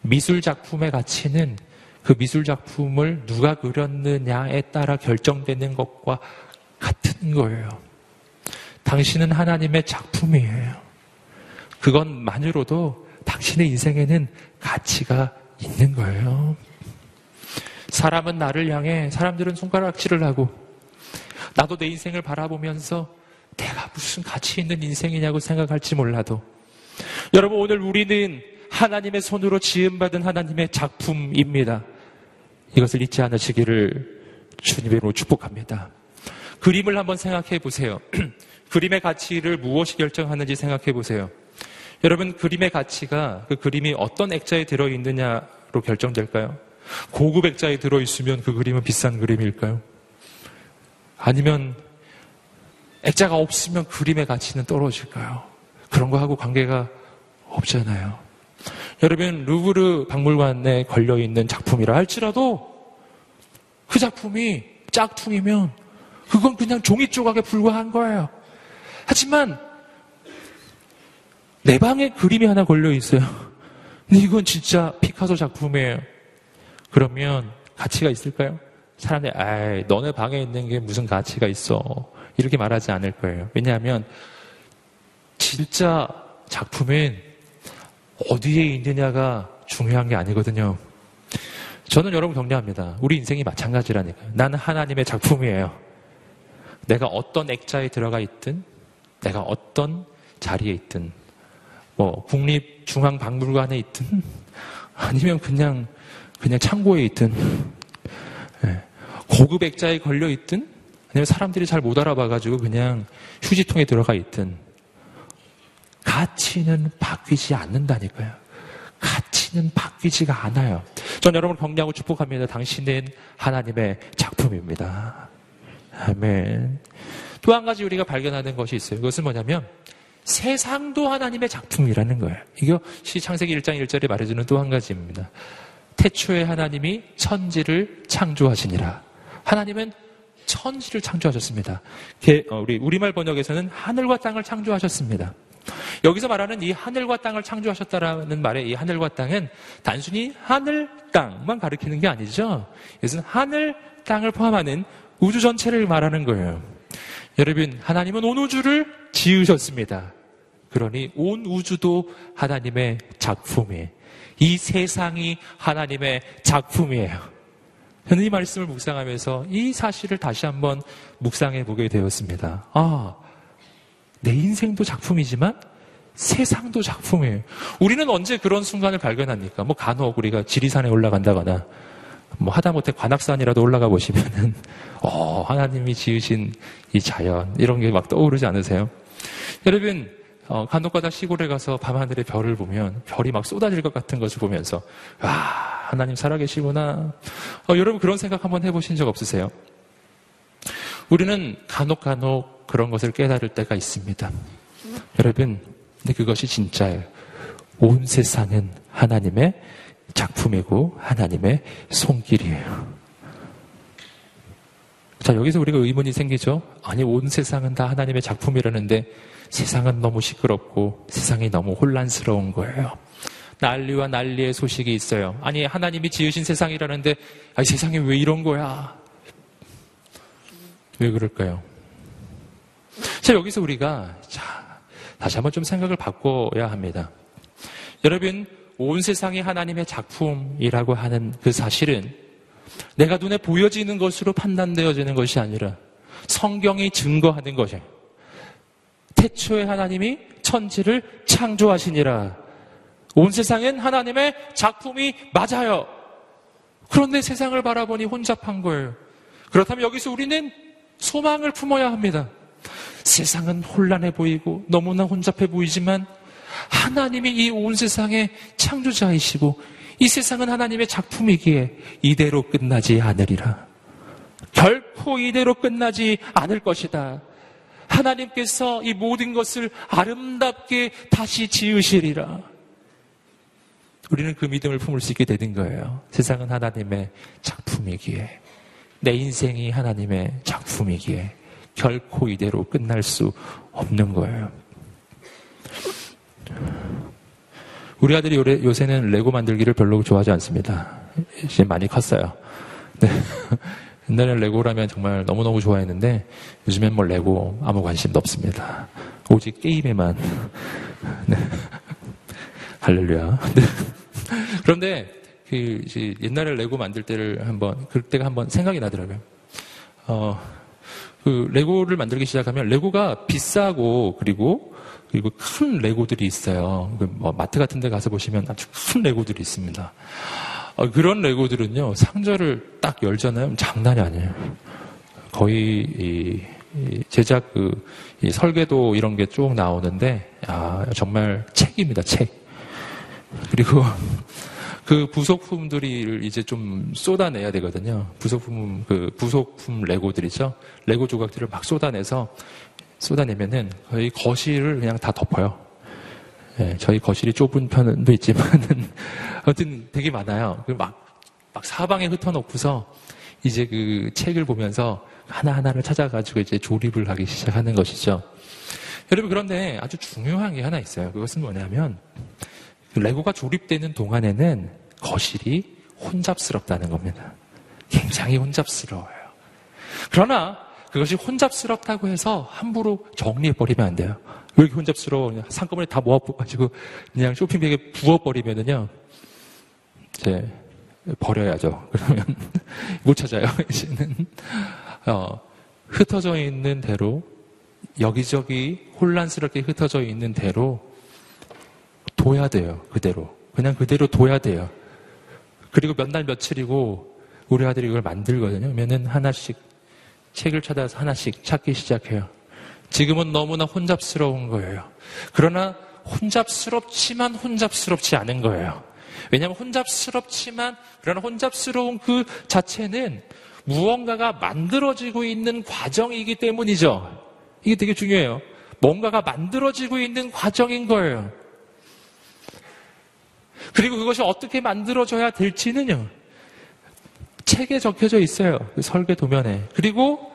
미술 작품의 가치는 그 미술 작품을 누가 그렸느냐에 따라 결정되는 것과 같은 거예요. 당신은 하나님의 작품이에요. 그것만으로도 당신의 인생에는 가치가 있는 거예요. 사람은 나를 향해 사람들은 손가락질을 하고 나도 내 인생을 바라보면서 내가 무슨 가치 있는 인생이냐고 생각할지 몰라도 여러분 오늘 우리는 하나님의 손으로 지음받은 하나님의 작품입니다. 이것을 잊지 않으시기를 주님으로 축복합니다. 그림을 한번 생각해 보세요. 그림의 가치를 무엇이 결정하는지 생각해 보세요. 여러분, 그림의 가치가 그 그림이 어떤 액자에 들어있느냐로 결정될까요? 고급 액자에 들어있으면 그 그림은 비싼 그림일까요? 아니면 액자가 없으면 그림의 가치는 떨어질까요? 그런 거하고 관계가 없잖아요. 여러분 루브르 박물관에 걸려 있는 작품이라 할지라도 그 작품이 짝퉁이면 그건 그냥 종이 조각에 불과한 거예요. 하지만 내 방에 그림이 하나 걸려 있어요. 근데 이건 진짜 피카소 작품이에요. 그러면 가치가 있을까요? 사람들이 아 너네 방에 있는 게 무슨 가치가 있어. 이렇게 말하지 않을 거예요. 왜냐하면 진짜 작품은 어디에 있느냐가 중요한 게 아니거든요. 저는 여러분 격려합니다. 우리 인생이 마찬가지라니까요. 나는 하나님의 작품이에요. 내가 어떤 액자에 들어가 있든, 내가 어떤 자리에 있든, 뭐 국립중앙박물관에 있든, 아니면 그냥 그냥 창고에 있든, 예. 고급 액자에 걸려 있든, 아니면 사람들이 잘 못 알아봐가지고 그냥 휴지통에 들어가 있든, 가치는 바뀌지 않는다니까요. 가치는 바뀌지가 않아요. 전 여러분 격려하고 축복합니다. 당신은 하나님의 작품입니다. 아멘. 또 한 가지 우리가 발견하는 것이 있어요. 그것은 뭐냐면 세상도 하나님의 작품이라는 거예요. 이것이 창세기 1장 1절에 말해주는 또 한 가지입니다. 태초에 하나님이 천지를 창조하시니라. 하나님은 천지를 창조하셨습니다. 어, 우리 우리말 번역에서는 하늘과 땅을 창조하셨습니다. 여기서 말하는 이 하늘과 땅을 창조하셨다라는 말의 이 하늘과 땅은 단순히 하늘, 땅만 가리키는 게 아니죠. 이것은 하늘, 땅을 포함하는 우주 전체를 말하는 거예요. 여러분, 하나님은 온 우주를 지으셨습니다. 그러니 온 우주도 하나님의 작품이에요. 이 세상이 하나님의 작품이에요. 저는 이 말씀을 묵상하면서 이 사실을 다시 한번 묵상해 보게 되었습니다. 아, 내 인생도 작품이지만 세상도 작품이에요. 우리는 언제 그런 순간을 발견합니까? 뭐 간혹 우리가 지리산에 올라간다거나 뭐 하다못해 관악산이라도 올라가 보시면은 어 하나님이 지으신 이 자연 이런 게 막 떠오르지 않으세요? 여러분 어, 간혹가다 시골에 가서 밤하늘의 별을 보면 별이 막 쏟아질 것 같은 것을 보면서 와 하나님 살아계시구나. 어, 여러분 그런 생각 한번 해보신 적 없으세요? 우리는 간혹 간혹 그런 것을 깨달을 때가 있습니다. 여러분, 근데 그것이 진짜예요. 온 세상은 하나님의 작품이고 하나님의 손길이에요. 자, 여기서 우리가 의문이 생기죠? 아니, 온 세상은 다 하나님의 작품이라는데 세상은 너무 시끄럽고 세상이 너무 혼란스러운 거예요. 난리와 난리의 소식이 있어요. 아니, 하나님이 지으신 세상이라는데, 아니, 세상이 왜 이런 거야? 왜 그럴까요? 자, 여기서 우리가, 자, 다시 한번 좀 생각을 바꿔야 합니다. 여러분, 온 세상이 하나님의 작품이라고 하는 그 사실은 내가 눈에 보여지는 것으로 판단되어지는 것이 아니라 성경이 증거하는 것이에요. 태초에 하나님이 천지를 창조하시니라. 온 세상엔 하나님의 작품이 맞아요. 그런데 세상을 바라보니 혼잡한 거예요. 그렇다면 여기서 우리는 소망을 품어야 합니다. 세상은 혼란해 보이고 너무나 혼잡해 보이지만 하나님이 이 온 세상의 창조자이시고 이 세상은 하나님의 작품이기에 이대로 끝나지 않으리라. 결코 이대로 끝나지 않을 것이다. 하나님께서 이 모든 것을 아름답게 다시 지으시리라. 우리는 그 믿음을 품을 수 있게 되는 거예요. 세상은 하나님의 작품이기에, 내 인생이 하나님의 작품이기에, 결코 이대로 끝날 수 없는 거예요. 우리 아들이 요새는 레고 만들기를 별로 좋아하지 않습니다. 이제 많이 컸어요. 네. 옛날에는 레고라면 정말 너무너무 좋아했는데 요즘엔 뭐 레고 아무 관심도 없습니다. 오직 게임에만. 네. 할렐루야. 네. 그런데 그 옛날에 레고 만들 때를 한번 그때가 한번 생각이 나더라고요. 어, 그 레고를 만들기 시작하면 레고가 비싸고 그리고 그리고 큰 레고들이 있어요. 그뭐 마트 같은 데 가서 보시면 아주 큰 레고들이 있습니다. 어, 그런 레고들은요, 상자를 딱 열잖아요. 장난이 아니에요. 거의 이, 이 제작 그 설계도 이런 게 쭉 나오는데, 아, 정말 책입니다, 책. 그리고 그 부속품들을 이제 좀 쏟아내야 되거든요. 부속품, 그 부속품 레고들이죠. 레고 조각들을 막 쏟아내서 쏟아내면은 거의 거실을 그냥 다 덮어요. 예, 저희 거실이 좁은 편도 있지만은 아무튼 되게 많아요. 그 막, 막 사방에 흩어놓고서 이제 그 책을 보면서 하나하나를 찾아가지고 이제 조립을 하기 시작하는 것이죠. 여러분 그런데 아주 중요한 게 하나 있어요. 그것은 뭐냐면 레고가 조립되는 동안에는 거실이 혼잡스럽다는 겁니다. 굉장히 혼잡스러워요. 그러나 그것이 혼잡스럽다고 해서 함부로 정리해버리면 안 돼요. 왜 이렇게 혼잡스러워? 그냥 한꺼번에 다 모아가지고 그냥 쇼핑백에 부어버리면은요, 이제 버려야죠. 그러면 못 찾아요. 이제는 어, 흩어져 있는 대로 여기저기 혼란스럽게 흩어져 있는 대로 둬야 돼요. 그대로 그냥 그대로 둬야 돼요. 그리고 몇 날 며칠이고 우리 아들이 이걸 만들거든요. 그러면은 하나씩 책을 찾아서 하나씩 찾기 시작해요. 지금은 너무나 혼잡스러운 거예요. 그러나 혼잡스럽지만 혼잡스럽지 않은 거예요. 왜냐하면 혼잡스럽지만 그러나 혼잡스러운 그 자체는 무언가가 만들어지고 있는 과정이기 때문이죠. 이게 되게 중요해요. 뭔가가 만들어지고 있는 과정인 거예요. 그리고 그것이 어떻게 만들어져야 될지는요. 책에 적혀져 있어요. 그 설계 도면에. 그리고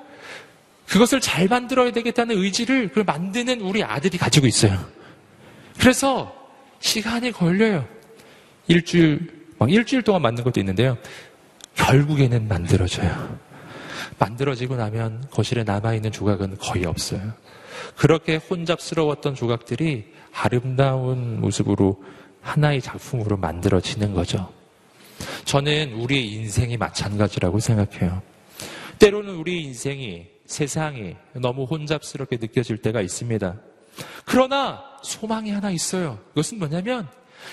그것을 잘 만들어야 되겠다는 의지를 그걸 만드는 우리 아들이 가지고 있어요. 그래서 시간이 걸려요. 일주일, 막 일주일 동안 만든 것도 있는데요. 결국에는 만들어져요. 만들어지고 나면 거실에 남아있는 조각은 거의 없어요. 그렇게 혼잡스러웠던 조각들이 아름다운 모습으로 하나의 작품으로 만들어지는 거죠. 저는 우리의 인생이 마찬가지라고 생각해요. 때로는 우리 인생이 세상이 너무 혼잡스럽게 느껴질 때가 있습니다. 그러나 소망이 하나 있어요. 그것은 뭐냐면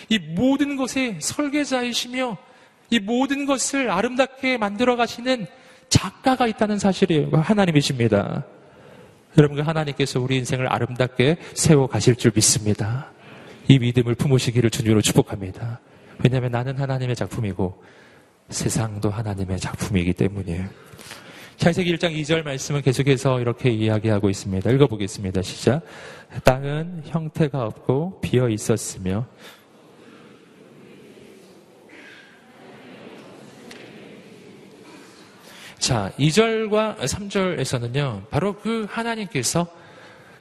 이 모든 것의 설계자이시며 이 모든 것을 아름답게 만들어 가시는 작가가 있다는 사실이에요. 하나님이십니다. 여러분, 그 하나님께서 우리 인생을 아름답게 세워 가실 줄 믿습니다. 이 믿음을 품으시기를 주님으로 축복합니다. 왜냐하면 나는 하나님의 작품이고 세상도 하나님의 작품이기 때문이에요. 창세기 1장 2절 말씀은 계속해서 이렇게 이야기하고 있습니다. 읽어보겠습니다. 시작. 땅은 형태가 없고 비어 있었으며 자, 2절과 3절에서는요, 바로 그 하나님께서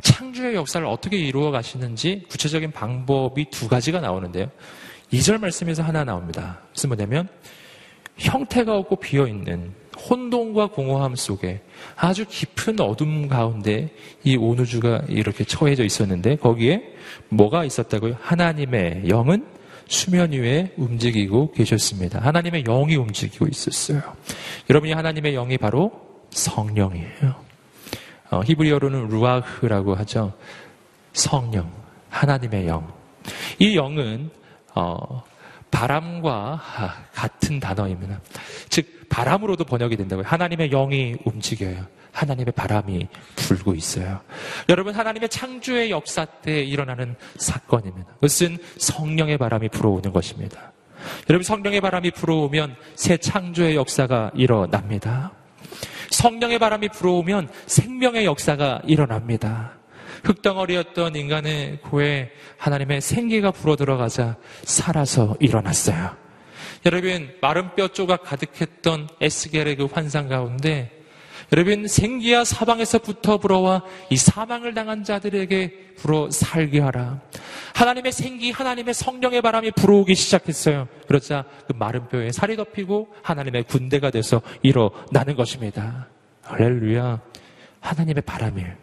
창조의 역사를 어떻게 이루어 가시는지 구체적인 방법이 두 가지가 나오는데요. 2절 말씀에서 하나 나옵니다. 무슨 뭐냐면, 형태가 없고 비어있는 혼돈과 공허함 속에 아주 깊은 어둠 가운데 이 온 우주가 이렇게 처해져 있었는데 거기에 뭐가 있었다고요? 하나님의 영은 수면 위에 움직이고 계셨습니다. 하나님의 영이 움직이고 있었어요. 여러분이 하나님의 영이 바로 성령이에요. 어, 히브리어로는 루아흐라고 하죠. 성령, 하나님의 영. 이 영은 어, 바람과 같은 단어입니다. 즉 바람으로도 번역이 된다고요. 하나님의 영이 움직여요. 하나님의 바람이 불고 있어요. 여러분, 하나님의 창조의 역사 때 일어나는 사건입니다. 그것은 성령의 바람이 불어오는 것입니다. 여러분, 성령의 바람이 불어오면 새 창조의 역사가 일어납니다. 성령의 바람이 불어오면 생명의 역사가 일어납니다. 흙덩어리였던 인간의 고에 하나님의 생기가 불어 들어가자 살아서 일어났어요. 여러분, 마른 뼈 조각 가득했던 에스겔의 그 환상 가운데 여러분 생기야 사방에서부터 불어와 이 사망을 당한 자들에게 불어 살게 하라. 하나님의 생기, 하나님의 성령의 바람이 불어오기 시작했어요. 그러자 그 마른 뼈에 살이 덮이고 하나님의 군대가 돼서 일어나는 것입니다. 할렐루야. 하나님의 바람이에요.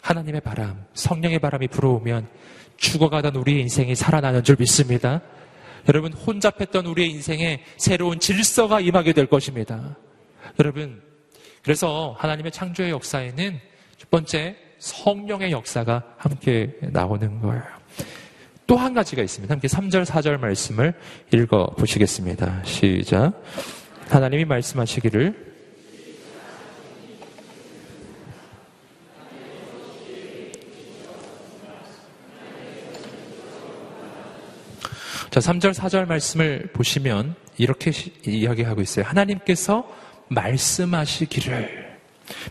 하나님의 바람, 성령의 바람이 불어오면 죽어가던 우리의 인생이 살아나는 줄 믿습니다. 여러분, 혼잡했던 우리의 인생에 새로운 질서가 임하게 될 것입니다. 여러분, 그래서 하나님의 창조의 역사에는 첫 번째 성령의 역사가 함께 나오는 거예요. 또 한 가지가 있습니다. 함께 3절, 4절 말씀을 읽어 보시겠습니다. 시작. 하나님이 말씀하시기를 자, 3절, 4절 말씀을 보시면 이렇게 이야기하고 있어요. 하나님께서 말씀하시기를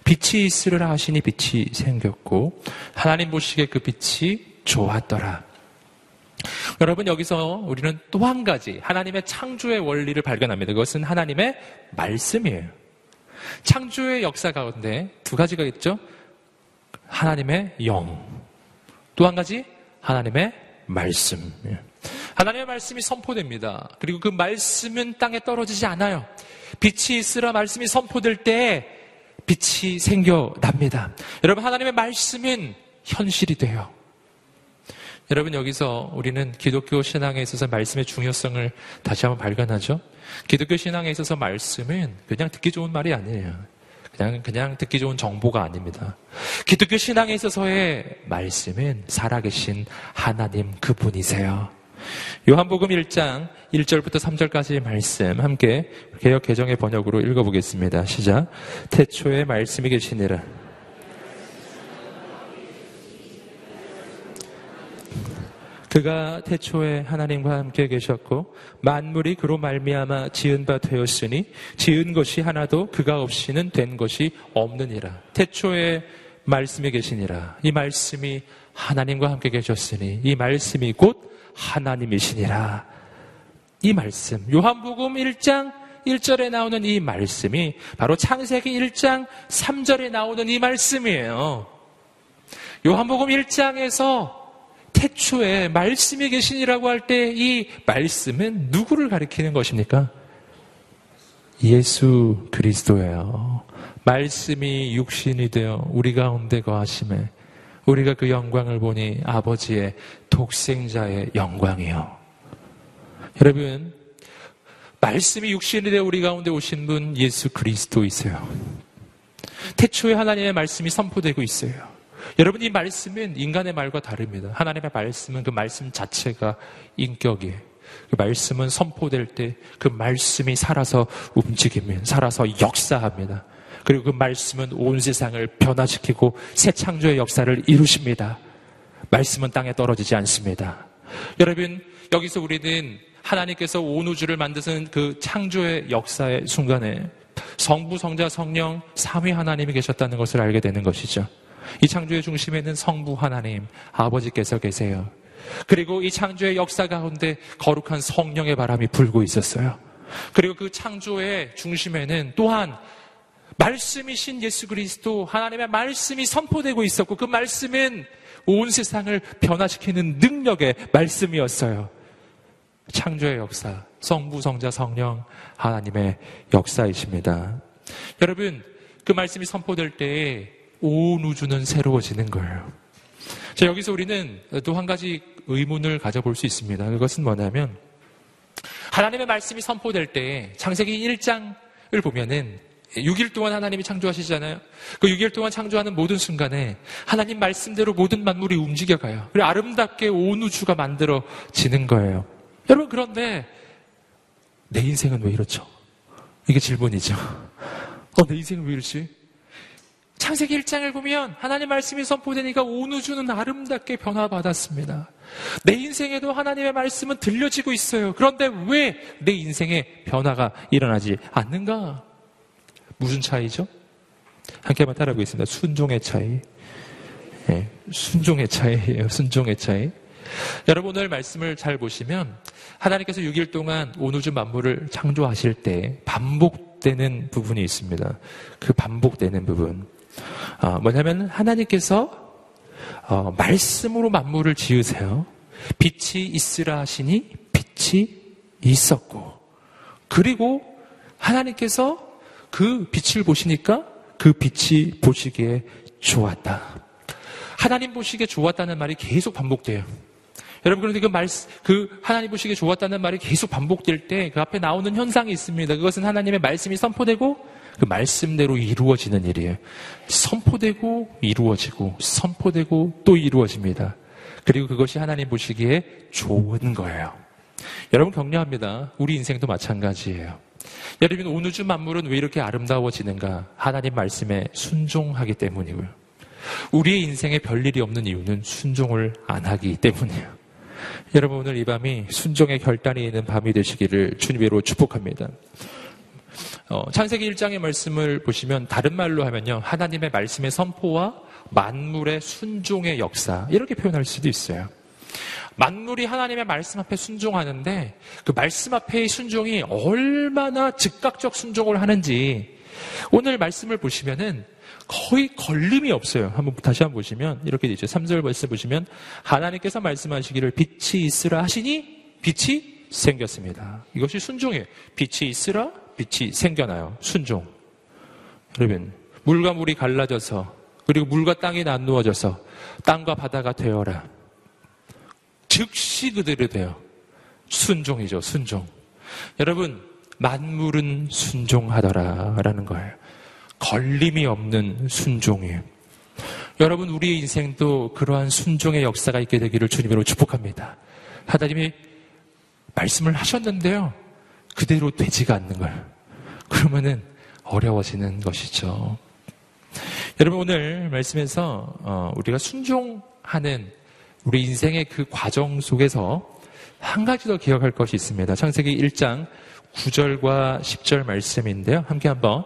빛이 있으리라 하시니 빛이 생겼고 하나님 보시기에 그 빛이 좋았더라. 여러분 여기서 우리는 또 한 가지 하나님의 창조의 원리를 발견합니다. 그것은 하나님의 말씀이에요. 창조의 역사 가운데 두 가지가 있죠. 하나님의 영. 또 한 가지 하나님의 말씀. 하나님의 말씀이 선포됩니다. 그리고 그 말씀은 땅에 떨어지지 않아요. 빛이 있으라 말씀이 선포될 때 빛이 생겨납니다. 여러분, 하나님의 말씀은 현실이 돼요. 여러분 여기서 우리는 기독교 신앙에 있어서 말씀의 중요성을 다시 한번 발견하죠. 기독교 신앙에 있어서 말씀은 그냥 듣기 좋은 말이 아니에요. 그냥 그냥 듣기 좋은 정보가 아닙니다. 기독교 신앙에 있어서의 말씀은 살아계신 하나님 그분이세요. 요한복음 1장 1절부터 3절까지의 말씀 함께 개혁 개정의 번역으로 읽어보겠습니다. 시작. 태초에 말씀이 계시니라. 그가 태초에 하나님과 함께 계셨고 만물이 그로 말미암아 지은 바 되었으니 지은 것이 하나도 그가 없이는 된 것이 없느니라. 태초에 말씀이 계시니라. 이 말씀이 하나님과 함께 계셨으니 이 말씀이 곧 하나님이시니라. 이 말씀 요한복음 1장 1절에 나오는 이 말씀이 바로 창세기 1장 3절에 나오는 이 말씀이에요. 요한복음 1장에서 태초에 말씀이 계신이라고 할 때 이 말씀은 누구를 가리키는 것입니까? 예수 그리스도예요. 말씀이 육신이 되어 우리 가운데 거하심에 우리가 그 영광을 보니 아버지의 독생자의 영광이요. 여러분, 말씀이 육신이 되어 우리 가운데 오신 분 예수 그리스도이세요. 태초에 하나님의 말씀이 선포되고 있어요. 여러분 이 말씀은 인간의 말과 다릅니다. 하나님의 말씀은 그 말씀 자체가 인격이에요. 그 말씀은 선포될 때 그 말씀이 살아서 움직이면 살아서 역사합니다. 그리고 그 말씀은 온 세상을 변화시키고 새 창조의 역사를 이루십니다. 말씀은 땅에 떨어지지 않습니다. 여러분 여기서 우리는 하나님께서 온 우주를 만드신 그 창조의 역사의 순간에 성부, 성자, 성령, 삼위 하나님이 계셨다는 것을 알게 되는 것이죠. 이 창조의 중심에는 성부 하나님, 아버지께서 계세요. 그리고 이 창조의 역사 가운데 거룩한 성령의 바람이 불고 있었어요. 그리고 그 창조의 중심에는 또한 말씀이신 예수 그리스도, 하나님의 말씀이 선포되고 있었고 그 말씀은 온 세상을 변화시키는 능력의 말씀이었어요. 창조의 역사, 성부, 성자, 성령, 하나님의 역사이십니다. 여러분, 그 말씀이 선포될 때에 온 우주는 새로워지는 거예요. 자, 여기서 우리는 또 한 가지 의문을 가져볼 수 있습니다. 그것은 뭐냐면, 하나님의 말씀이 선포될 때, 창세기 1장을 보면은, 6일 동안 하나님이 창조하시잖아요. 그 6일 동안 창조하는 모든 순간에 하나님 말씀대로 모든 만물이 움직여가요. 그리고 아름답게 온 우주가 만들어지는 거예요. 여러분, 그런데 내 인생은 왜 이렇죠? 이게 질문이죠. 어, 내 인생은 왜 이러지? 창세기 1장을 보면 하나님 말씀이 선포되니까 온 우주는 아름답게 변화받았습니다. 내 인생에도 하나님의 말씀은 들려지고 있어요. 그런데 왜 내 인생에 변화가 일어나지 않는가? 무슨 차이죠? 함께 한번 따라보겠습니다. 순종의 차이. 네, 순종의 차이예요. 순종의 차이. 여러분 오늘 말씀을 잘 보시면 하나님께서 6일 동안 온 우주 만물을 창조하실 때 반복되는 부분이 있습니다. 그 반복되는 부분. 어, 뭐냐면 하나님께서 어, 말씀으로 만물을 지으세요. 빛이 있으라 하시니 빛이 있었고 그리고 하나님께서 그 빛을 보시니까 그 빛이 보시기에 좋았다. 하나님 보시기에 좋았다는 말이 계속 반복돼요. 여러분 그런데 그 말, 그 하나님 보시기에 좋았다는 말이 계속 반복될 때 그 앞에 나오는 현상이 있습니다. 그것은 하나님의 말씀이 선포되고 그 말씀대로 이루어지는 일이에요. 선포되고 이루어지고 선포되고 또 이루어집니다. 그리고 그것이 하나님 보시기에 좋은 거예요. 여러분 격려합니다. 우리 인생도 마찬가지예요. 여러분 온 우주 만물은 왜 이렇게 아름다워지는가? 하나님 말씀에 순종하기 때문이고요. 우리의 인생에 별일이 없는 이유는 순종을 안 하기 때문이에요. 여러분 오늘 이 밤이 순종의 결단이 있는 밤이 되시기를 주님으로 축복합니다. 어, 창세기 1장의 말씀을 보시면 다른 말로 하면요. 하나님의 말씀의 선포와 만물의 순종의 역사 이렇게 표현할 수도 있어요. 만물이 하나님의 말씀 앞에 순종하는데 그 말씀 앞에의 순종이 얼마나 즉각적 순종을 하는지 오늘 말씀을 보시면은 거의 걸림이 없어요. 한번 다시 한번 보시면 이렇게 되죠. 3절 말씀 보시면 하나님께서 말씀하시기를 빛이 있으라 하시니 빛이 생겼습니다. 이것이 순종이에요. 빛이 있으라 빛이 생겨나요. 순종. 여러분, 물과 물이 갈라져서 그리고 물과 땅이 나누어져서 땅과 바다가 되어라. 즉시 그대로 돼요. 순종이죠, 순종. 여러분, 만물은 순종하더라라는 거예요. 걸림이 없는 순종이에요. 여러분, 우리의 인생도 그러한 순종의 역사가 있게 되기를 주님으로 축복합니다. 하나님이 말씀을 하셨는데요. 그대로 되지가 않는 걸. 그러면은 어려워지는 것이죠. 여러분, 오늘 말씀에서 어, 우리가 순종하는 우리 인생의 그 과정 속에서 한 가지 더 기억할 것이 있습니다. 창세기 1장 9절과 10절 말씀인데요. 함께 한번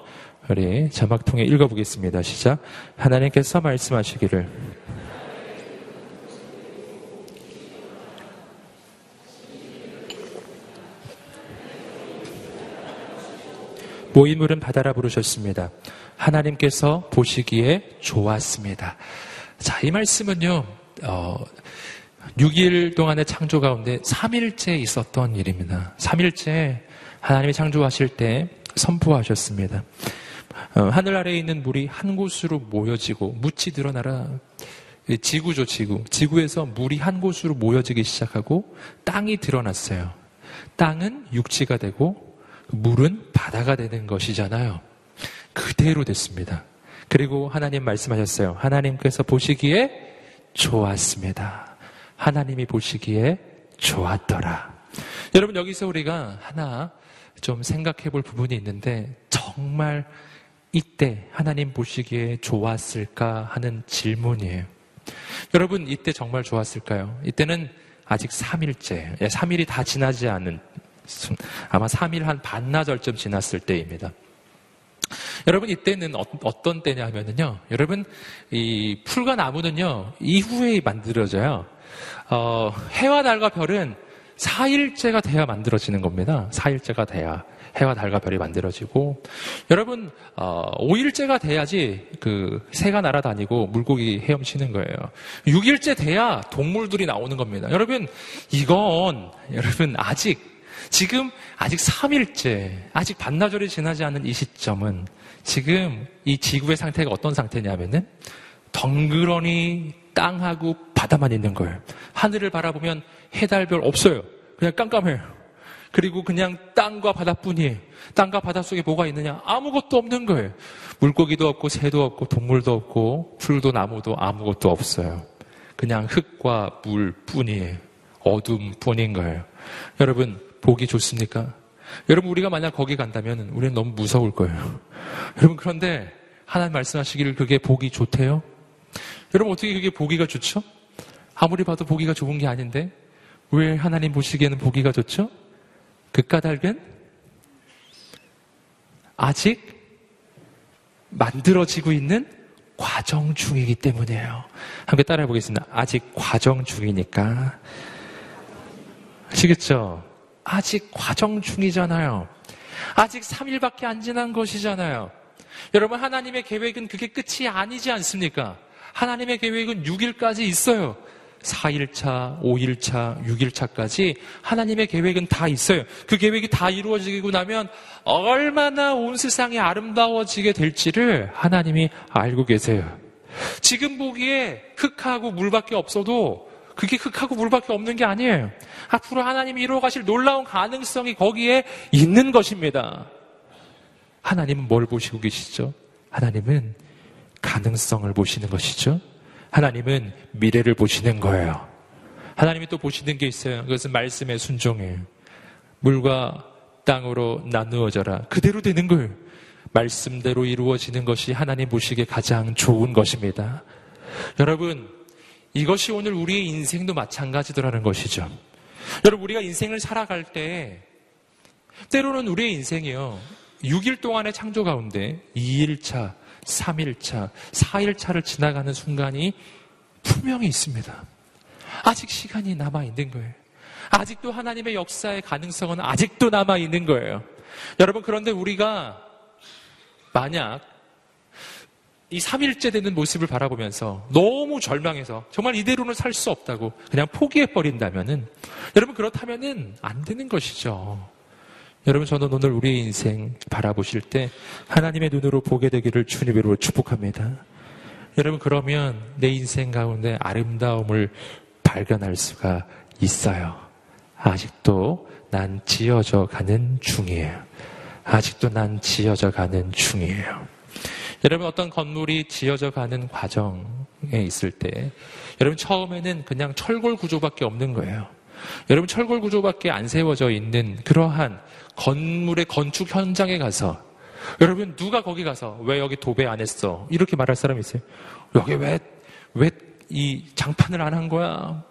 우리 자막 통해 읽어보겠습니다. 시작. 하나님께서 말씀하시기를 모인물은 바다라 부르셨습니다. 하나님께서 보시기에 좋았습니다. 자, 이 말씀은요, 어, 6일 동안의 창조 가운데 3일째 있었던 일입니다. 3일째 하나님이 창조하실 때 선포하셨습니다. 어, 하늘 아래에 있는 물이 한 곳으로 모여지고 묻이 드러나라. 지구죠, 지구. 지구에서 물이 한 곳으로 모여지기 시작하고 땅이 드러났어요. 땅은 육지가 되고 물은 바다가 되는 것이잖아요. 그대로 됐습니다. 그리고 하나님 말씀하셨어요. 하나님께서 보시기에 좋았습니다. 하나님이 보시기에 좋았더라. 여러분 여기서 우리가 하나 좀 생각해 볼 부분이 있는데 정말 이때 하나님 보시기에 좋았을까 하는 질문이에요. 여러분 이때 정말 좋았을까요? 이때는 아직 3일째, 3일이 예, 다 지나지 않은 아마 3일 한 반나절쯤 지났을 때입니다. 여러분 이때는 어, 떤 때냐 하면은요. 여러분 이 풀과 나무는요 이후에 만들어져요. 어, 해와 달과 별은 4일째가 돼야 만들어지는 겁니다. 4일째가 돼야 해와 달과 별이 만들어지고 여러분 어, 5일째가 돼야지 그 새가 날아다니고 물고기 헤엄치는 거예요. 6일째 돼야 동물들이 나오는 겁니다. 여러분 이건 여러분 아직 지금 아직 3일째 아직 반나절이 지나지 않은 이 시점은 지금 이 지구의 상태가 어떤 상태냐면은 덩그러니 땅하고 바다만 있는 거예요. 하늘을 바라보면 해달별 없어요. 그냥 깜깜해요. 그리고 그냥 땅과 바다뿐이에요. 땅과 바다 속에 뭐가 있느냐? 아무것도 없는 거예요. 물고기도 없고 새도 없고 동물도 없고 풀도 나무도 아무것도 없어요. 그냥 흙과 물뿐이에요. 어둠 뿐인 거예요. 여러분 보기 좋습니까? 여러분 우리가 만약 거기 간다면 우리는 너무 무서울 거예요. 여러분 그런데 하나님 말씀하시기를 그게 보기 좋대요? 여러분 어떻게 그게 보기가 좋죠? 아무리 봐도 보기가 좋은 게 아닌데 왜 하나님 보시기에는 보기가 좋죠? 그 까닭은 아직 만들어지고 있는 과정 중이기 때문이에요. 함께 따라해 보겠습니다. 아직 과정 중이니까. 아시겠죠? 아직 과정 중이잖아요. 아직 3일밖에 안 지난 것이잖아요. 여러분, 하나님의 계획은 그게 끝이 아니지 않습니까? 하나님의 계획은 6일까지 있어요. 4일차, 5일차, 6일차까지 하나님의 계획은 다 있어요. 그 계획이 다 이루어지고 나면 얼마나 온 세상이 아름다워지게 될지를 하나님이 알고 계세요. 지금 보기에 흙하고 물밖에 없어도 그게 흙하고 물밖에 없는 게 아니에요. 앞으로 하나님이 이루어 가실 놀라운 가능성이 거기에 있는 것입니다. 하나님은 뭘 보시고 계시죠? 하나님은 가능성을 보시는 것이죠. 하나님은 미래를 보시는 거예요. 하나님이 또 보시는 게 있어요. 그것은 말씀의 순종이에요. 물과 땅으로 나누어져라. 그대로 되는 거예요. 말씀대로 이루어지는 것이 하나님 보시기에 가장 좋은 것입니다. 여러분, 이것이 오늘 우리의 인생도 마찬가지더라는 것이죠. 여러분, 우리가 인생을 살아갈 때, 때로는 우리의 인생이요. 6일 동안의 창조 가운데 2일차, 3일차, 4일차를 지나가는 순간이 분명히 있습니다. 아직 시간이 남아있는 거예요. 아직도 하나님의 역사의 가능성은 아직도 남아있는 거예요. 여러분, 그런데 우리가 만약 이 3일째 되는 모습을 바라보면서 너무 절망해서 정말 이대로는 살 수 없다고 그냥 포기해버린다면은 여러분 그렇다면은 안 되는 것이죠. 여러분 저는 오늘 우리의 인생 바라보실 때 하나님의 눈으로 보게 되기를 주님으로 축복합니다. 여러분 그러면 내 인생 가운데 아름다움을 발견할 수가 있어요. 아직도 난 지어져 가는 중이에요. 아직도 난 지어져 가는 중이에요. 여러분 어떤 건물이 지어져 가는 과정에 있을 때 여러분 처음에는 그냥 철골 구조밖에 없는 거예요. 여러분 철골 구조밖에 안 세워져 있는 그러한 건물의 건축 현장에 가서 여러분 누가 거기 가서 왜 여기 도배 안 했어? 이렇게 말할 사람 있어요. 여기 왜 왜 이 장판을 안 한 거야?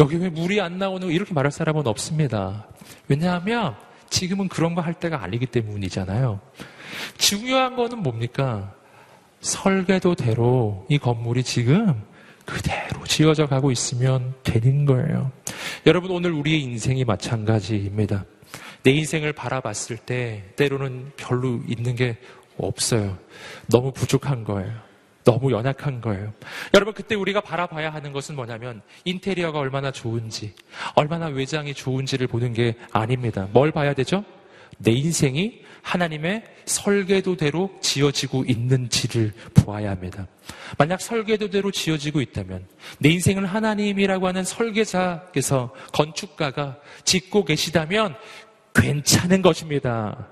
여기 왜 물이 안 나오는 거 이렇게 말할 사람은 없습니다. 왜냐하면 지금은 그런 거 할 때가 아니기 때문이잖아요. 중요한 거는 뭡니까? 설계도대로 이 건물이 지금 그대로 지어져 가고 있으면 되는 거예요. 여러분, 오늘 우리의 인생이 마찬가지입니다. 내 인생을 바라봤을 때 때로는 별로 있는 게 없어요. 너무 부족한 거예요. 너무 연약한 거예요. 여러분, 그때 우리가 바라봐야 하는 것은 뭐냐면 인테리어가 얼마나 좋은지, 얼마나 외장이 좋은지를 보는 게 아닙니다. 뭘 봐야 되죠? 내 인생이 하나님의 설계도대로 지어지고 있는지를 보아야 합니다. 만약 설계도대로 지어지고 있다면 내 인생을 하나님이라고 하는 설계자께서 건축가가 짓고 계시다면 괜찮은 것입니다.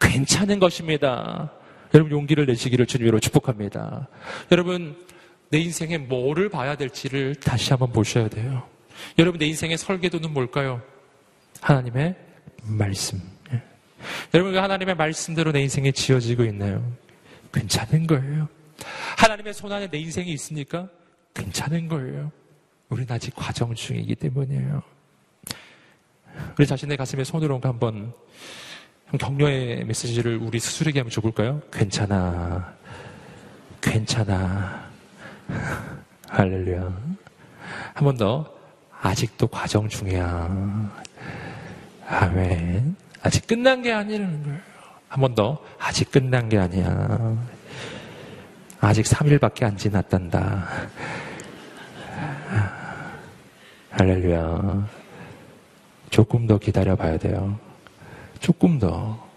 괜찮은 것입니다. 여러분 용기를 내시기를 주님으로 축복합니다. 여러분 내 인생에 뭐를 봐야 될지를 다시 한번 보셔야 돼요. 여러분 내 인생의 설계도는 뭘까요? 하나님의 말씀. 예. 여러분 그 하나님의 말씀대로 내 인생이 지어지고 있나요? 괜찮은 거예요. 하나님의 손 안에 내 인생이 있으니까 괜찮은 거예요. 우리는 아직 과정 중이기 때문이에요. 우리 자신의 가슴에 손을 얹고 한번 격려의 메시지를 우리 스스로에게 한번 줘볼까요? 괜찮아. 괜찮아. 할렐루야. 한 번 더. 아직도 과정 중이야. 아멘. 아직 끝난 게 아니라는 거예요. 한 번 더. 아직 끝난 게 아니야. 아직 3일밖에 안 지났단다. 할렐루야. 조금 더 기다려 봐야 돼요. 조금 더.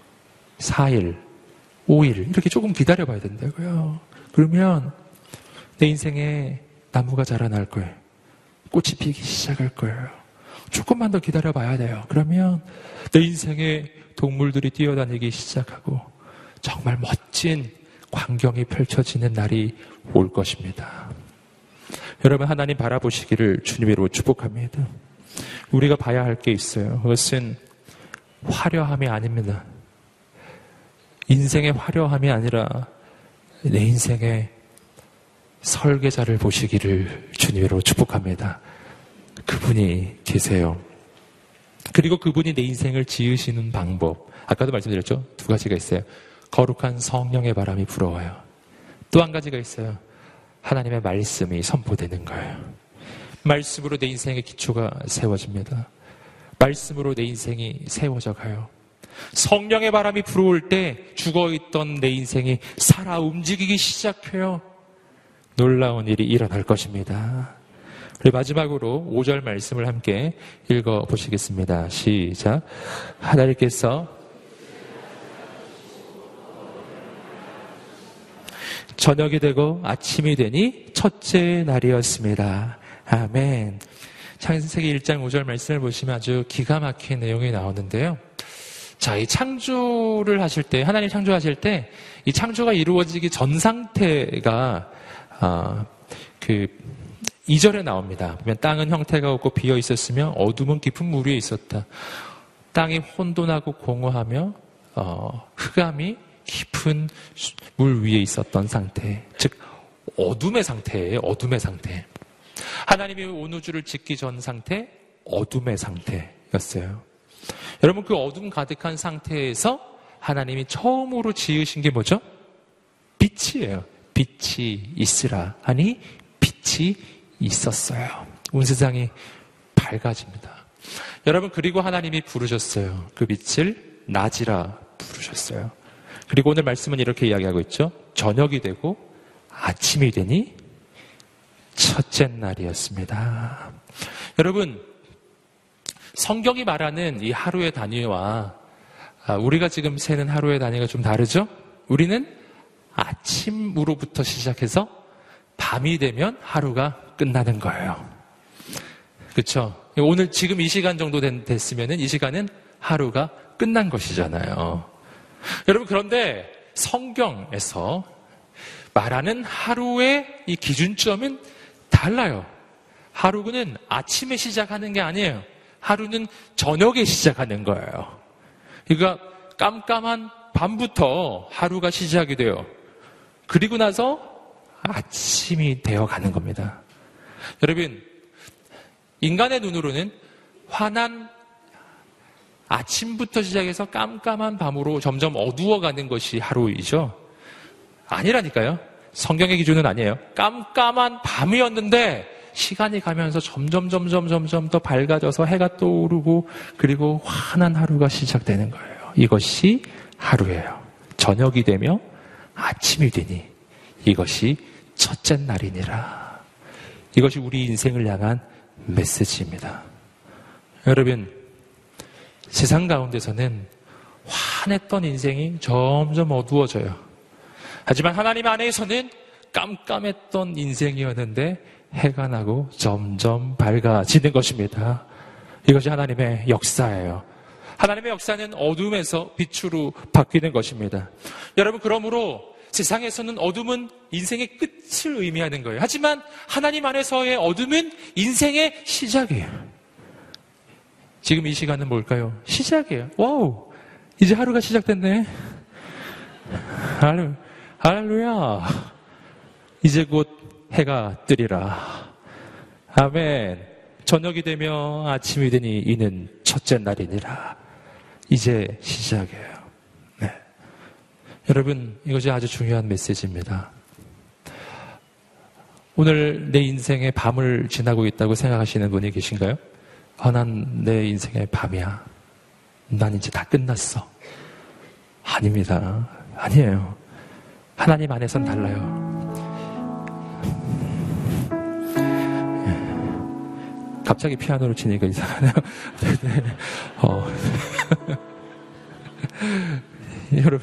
4일, 5일, 이렇게 조금 기다려 봐야 된다고요. 그러면 내 인생에 나무가 자라날 거예요. 꽃이 피기 시작할 거예요. 조금만 더 기다려 봐야 돼요. 그러면 내 인생에 동물들이 뛰어다니기 시작하고 정말 멋진 광경이 펼쳐지는 날이 올 것입니다. 여러분 하나님 바라보시기를 주님으로 축복합니다. 우리가 봐야 할 게 있어요. 그것은 화려함이 아닙니다. 인생의 화려함이 아니라 내 인생의 설계자를 보시기를 주님으로 축복합니다. 그분이 계세요. 그리고 그분이 내 인생을 지으시는 방법. 아까도 말씀드렸죠? 두 가지가 있어요. 거룩한 성령의 바람이 불어와요. 또 한 가지가 있어요. 하나님의 말씀이 선포되는 거예요. 말씀으로 내 인생의 기초가 세워집니다. 말씀으로 내 인생이 세워져 가요. 성령의 바람이 불어올 때 죽어있던 내 인생이 살아 움직이기 시작해요. 놀라운 일이 일어날 것입니다. 마지막으로 5절 말씀을 함께 읽어 보시겠습니다. 시작. 하나님께서 저녁이 되고 아침이 되니 첫째 날이었습니다. 아멘. 창세기 1장 5절 말씀을 보시면 아주 기가 막힌 내용이 나오는데요. 자, 이 창조를 하실 때, 하나님 창조하실 때, 이 창조가 이루어지기 전 상태가, 아, 그, 2절에 나옵니다. 보면 땅은 형태가 없고 비어 있었으며 어둠은 깊은 물 위에 있었다. 땅이 혼돈하고 공허하며, 어, 흑암이 깊은 물 위에 있었던 상태. 즉, 어둠의 상태예요. 어둠의 상태. 하나님이 온 우주를 짓기 전 상태, 어둠의 상태였어요. 여러분, 그 어둠 가득한 상태에서 하나님이 처음으로 지으신 게 뭐죠? 빛이에요. 빛이 있으라. 아니, 빛이 있었어요. 온 세상이 밝아집니다. 여러분, 그리고 하나님이 부르셨어요. 그 빛을 낮이라 부르셨어요. 그리고 오늘 말씀은 이렇게 이야기하고 있죠. 저녁이 되고 아침이 되니 첫째 날이었습니다. 여러분, 성경이 말하는 이 하루의 단위와 아, 우리가 지금 세는 하루의 단위가 좀 다르죠? 우리는 아침으로부터 시작해서 밤이 되면 하루가 끝나는 거예요. 그렇죠? 오늘 지금 이 시간 정도 됐으면은 이 시간은 하루가 끝난 것이잖아요. 여러분 그런데 성경에서 말하는 하루의 이 기준점은 달라요. 하루는 아침에 시작하는 게 아니에요. 하루는 저녁에 시작하는 거예요. 그러니까 깜깜한 밤부터 하루가 시작이 돼요. 그리고 나서 아침이 되어 가는 겁니다. 여러분, 인간의 눈으로는 환한 아침부터 시작해서 깜깜한 밤으로 점점 어두워가는 것이 하루이죠. 아니라니까요. 성경의 기준은 아니에요. 깜깜한 밤이었는데 시간이 가면서 점점 점점 점점 더 밝아져서 해가 떠오르고 그리고 환한 하루가 시작되는 거예요. 이것이 하루예요. 저녁이 되며 아침이 되니 이것이 첫째 날이니라. 이것이 우리 인생을 향한 메시지입니다. 여러분, 세상 가운데서는 환했던 인생이 점점 어두워져요. 하지만 하나님 안에서는 깜깜했던 인생이었는데 해가 나고 점점 밝아지는 것입니다. 이것이 하나님의 역사예요. 하나님의 역사는 어둠에서 빛으로 바뀌는 것입니다. 여러분, 그러므로 세상에서는 어둠은 인생의 끝을 의미하는 거예요. 하지만 하나님 안에서의 어둠은 인생의 시작이에요. 지금 이 시간은 뭘까요? 시작이에요. Wow! 이제 하루가 시작됐네. 할렐, 할렐루야. 이제 곧 해가 뜨리라. 아멘. 저녁이 되며 아침이 되니 이는 첫째 날이니라. 이제 시작이에요. 네. 여러분, 이것이 아주 중요한 메시지입니다. 오늘 내 인생의 밤을 지나고 있다고 생각하시는 분이 계신가요? 아, 난 내 인생의 밤이야. 난 이제 다 끝났어. 아닙니다. 아니에요. 하나님 안에선 달라요. 예. 갑자기 피아노를 치니까 이상하네요. 네. 어. 여러분,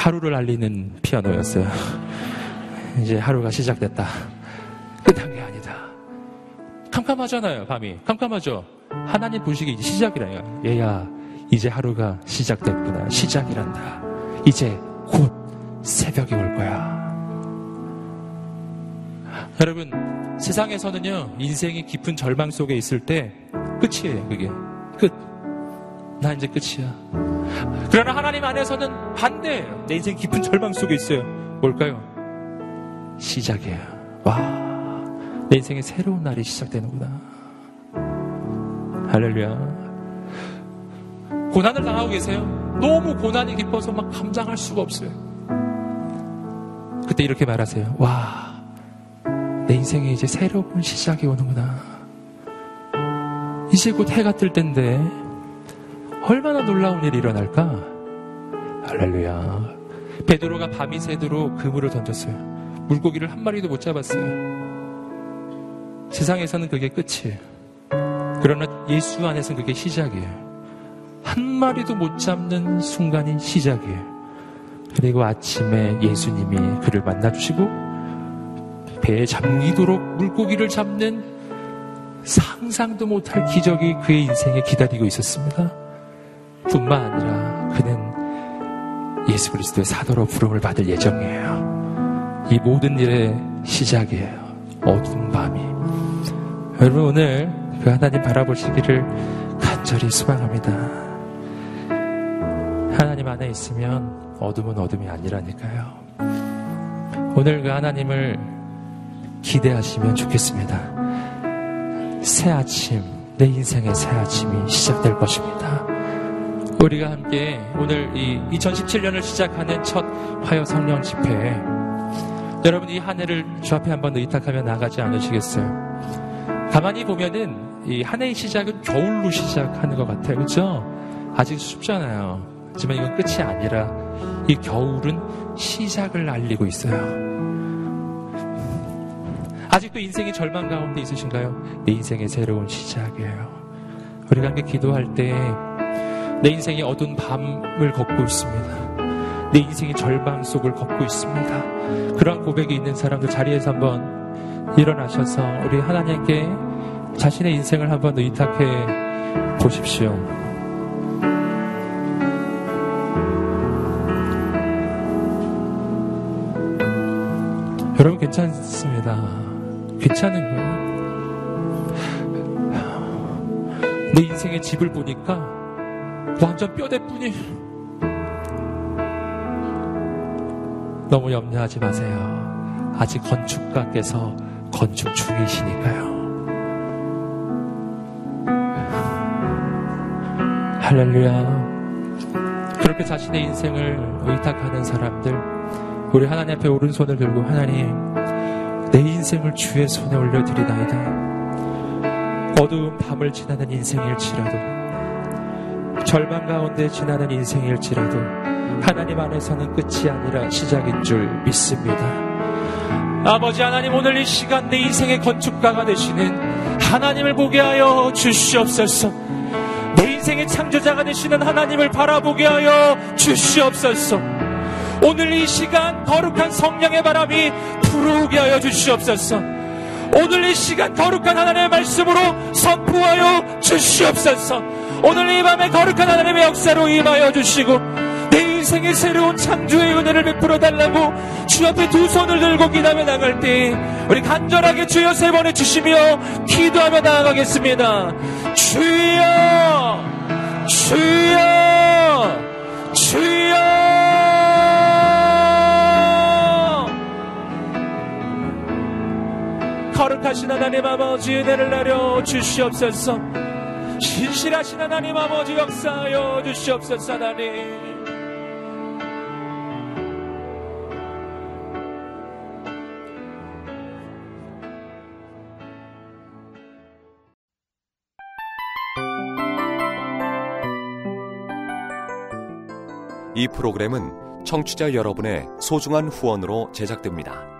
하루를 알리는 피아노였어요. 이제 하루가 시작됐다. 끝난 게 아니다. 캄캄하잖아요, 밤이. 캄캄하죠? 하나님 보시기 이제 시작이라요. 얘야, 이제 하루가 시작됐구나. 시작이란다. 이제 곧 새벽이 올 거야. 여러분, 세상에서는요, 인생이 깊은 절망 속에 있을 때 끝이에요, 그게. 끝. 나 이제 끝이야. 그러나 하나님 안에서는 반대예요. 내 인생 깊은 절망 속에 있어요. 뭘까요? 시작이에요. 와. 내 인생의 새로운 날이 시작되는구나. 할렐루야. 고난을 당하고 계세요? 너무 고난이 깊어서 막 감당할 수가 없어요. 그때 이렇게 말하세요. 와, 내 인생에 이제 새로운 시작이 오는구나. 이제 곧 해가 뜰 텐데, 얼마나 놀라운 일이 일어날까? 할렐루야. 베드로가 밤이 새도록 그물을 던졌어요. 물고기를 한 마리도 못 잡았어요. 세상에서는 그게 끝이에요. 그러나 예수 안에서는 그게 시작이에요. 한 마리도 못 잡는 순간이 시작이에요. 그리고 아침에 예수님이 그를 만나주시고 배에 잠기도록 물고기를 잡는 상상도 못할 기적이 그의 인생에 기다리고 있었습니다. 뿐만 아니라 그는 예수 그리스도의 사도로 부름을 받을 예정이에요. 이 모든 일의 시작이에요. 어두운 밤이. 여러분 오늘 그 하나님 바라보시기를 간절히 소망합니다. 하나님 안에 있으면 어둠은 어둠이 아니라니까요. 오늘 그 하나님을 기대하시면 좋겠습니다. 새 아침, 내 인생의 새 아침이 시작될 것입니다. 우리가 함께 오늘 이 2017년을 시작하는 첫 화요 성령 집회에 여러분 이 한 해를 주 앞에 한번 의탁하며 나가지 않으시겠어요? 가만히 보면은 이 한 해의 시작은 겨울로 시작하는 것 같아요. 그렇죠? 아직 춥잖아요. 하지만 이건 끝이 아니라 이 겨울은 시작을 알리고 있어요. 아직도 인생의 절망 가운데 있으신가요? 내 인생의 새로운 시작이에요. 우리가 함께 기도할 때 내 인생이 어두운 밤을 걷고 있습니다. 내 인생의 절망 속을 걷고 있습니다. 그러한 고백이 있는 사람들 자리에서 한번 일어나셔서 우리 하나님께 자신의 인생을 한번 의탁해 보십시오. 여러분 괜찮습니다. 괜찮은 거예요. 내 인생의 집을 보니까 완전 뼈대뿐이 너무 염려하지 마세요. 아직 건축가께서 건축 중이시니까요. 할렐루야. 그렇게 자신의 인생을 의탁하는 사람들, 우리 하나님 앞에 오른손을 들고 하나님, 내 인생을 주의 손에 올려드리나이다. 어두운 밤을 지나는 인생일지라도, 절망 가운데 지나는 인생일지라도, 하나님 안에서는 끝이 아니라 시작인 줄 믿습니다. 아버지 하나님 오늘 이 시간 내 인생의 건축가가 되시는 하나님을 보게 하여 주시옵소서. 내 인생의 창조자가 되시는 하나님을 바라보게 하여 주시옵소서. 오늘 이 시간 거룩한 성령의 바람이 불어오게 하여 주시옵소서. 오늘 이 시간 거룩한 하나님의 말씀으로 선포하여 주시옵소서. 오늘 이 밤에 거룩한 하나님의 역사로 임하여 주시고 인생의 새로운 창조의 은혜를 베풀어 달라고 주 앞에 두 손을 들고 기다며 나갈 때 우리 간절하게 주여 세 번에 주시며 기도하며 나아가겠습니다. 주여 주여 주여 거룩하신 하나님 아버지 은혜를 내려 주시옵소서 신실하신 하나님 아버지 역사하여 주시옵소서 하나님 이 프로그램은 청취자 여러분의 소중한 후원으로 제작됩니다.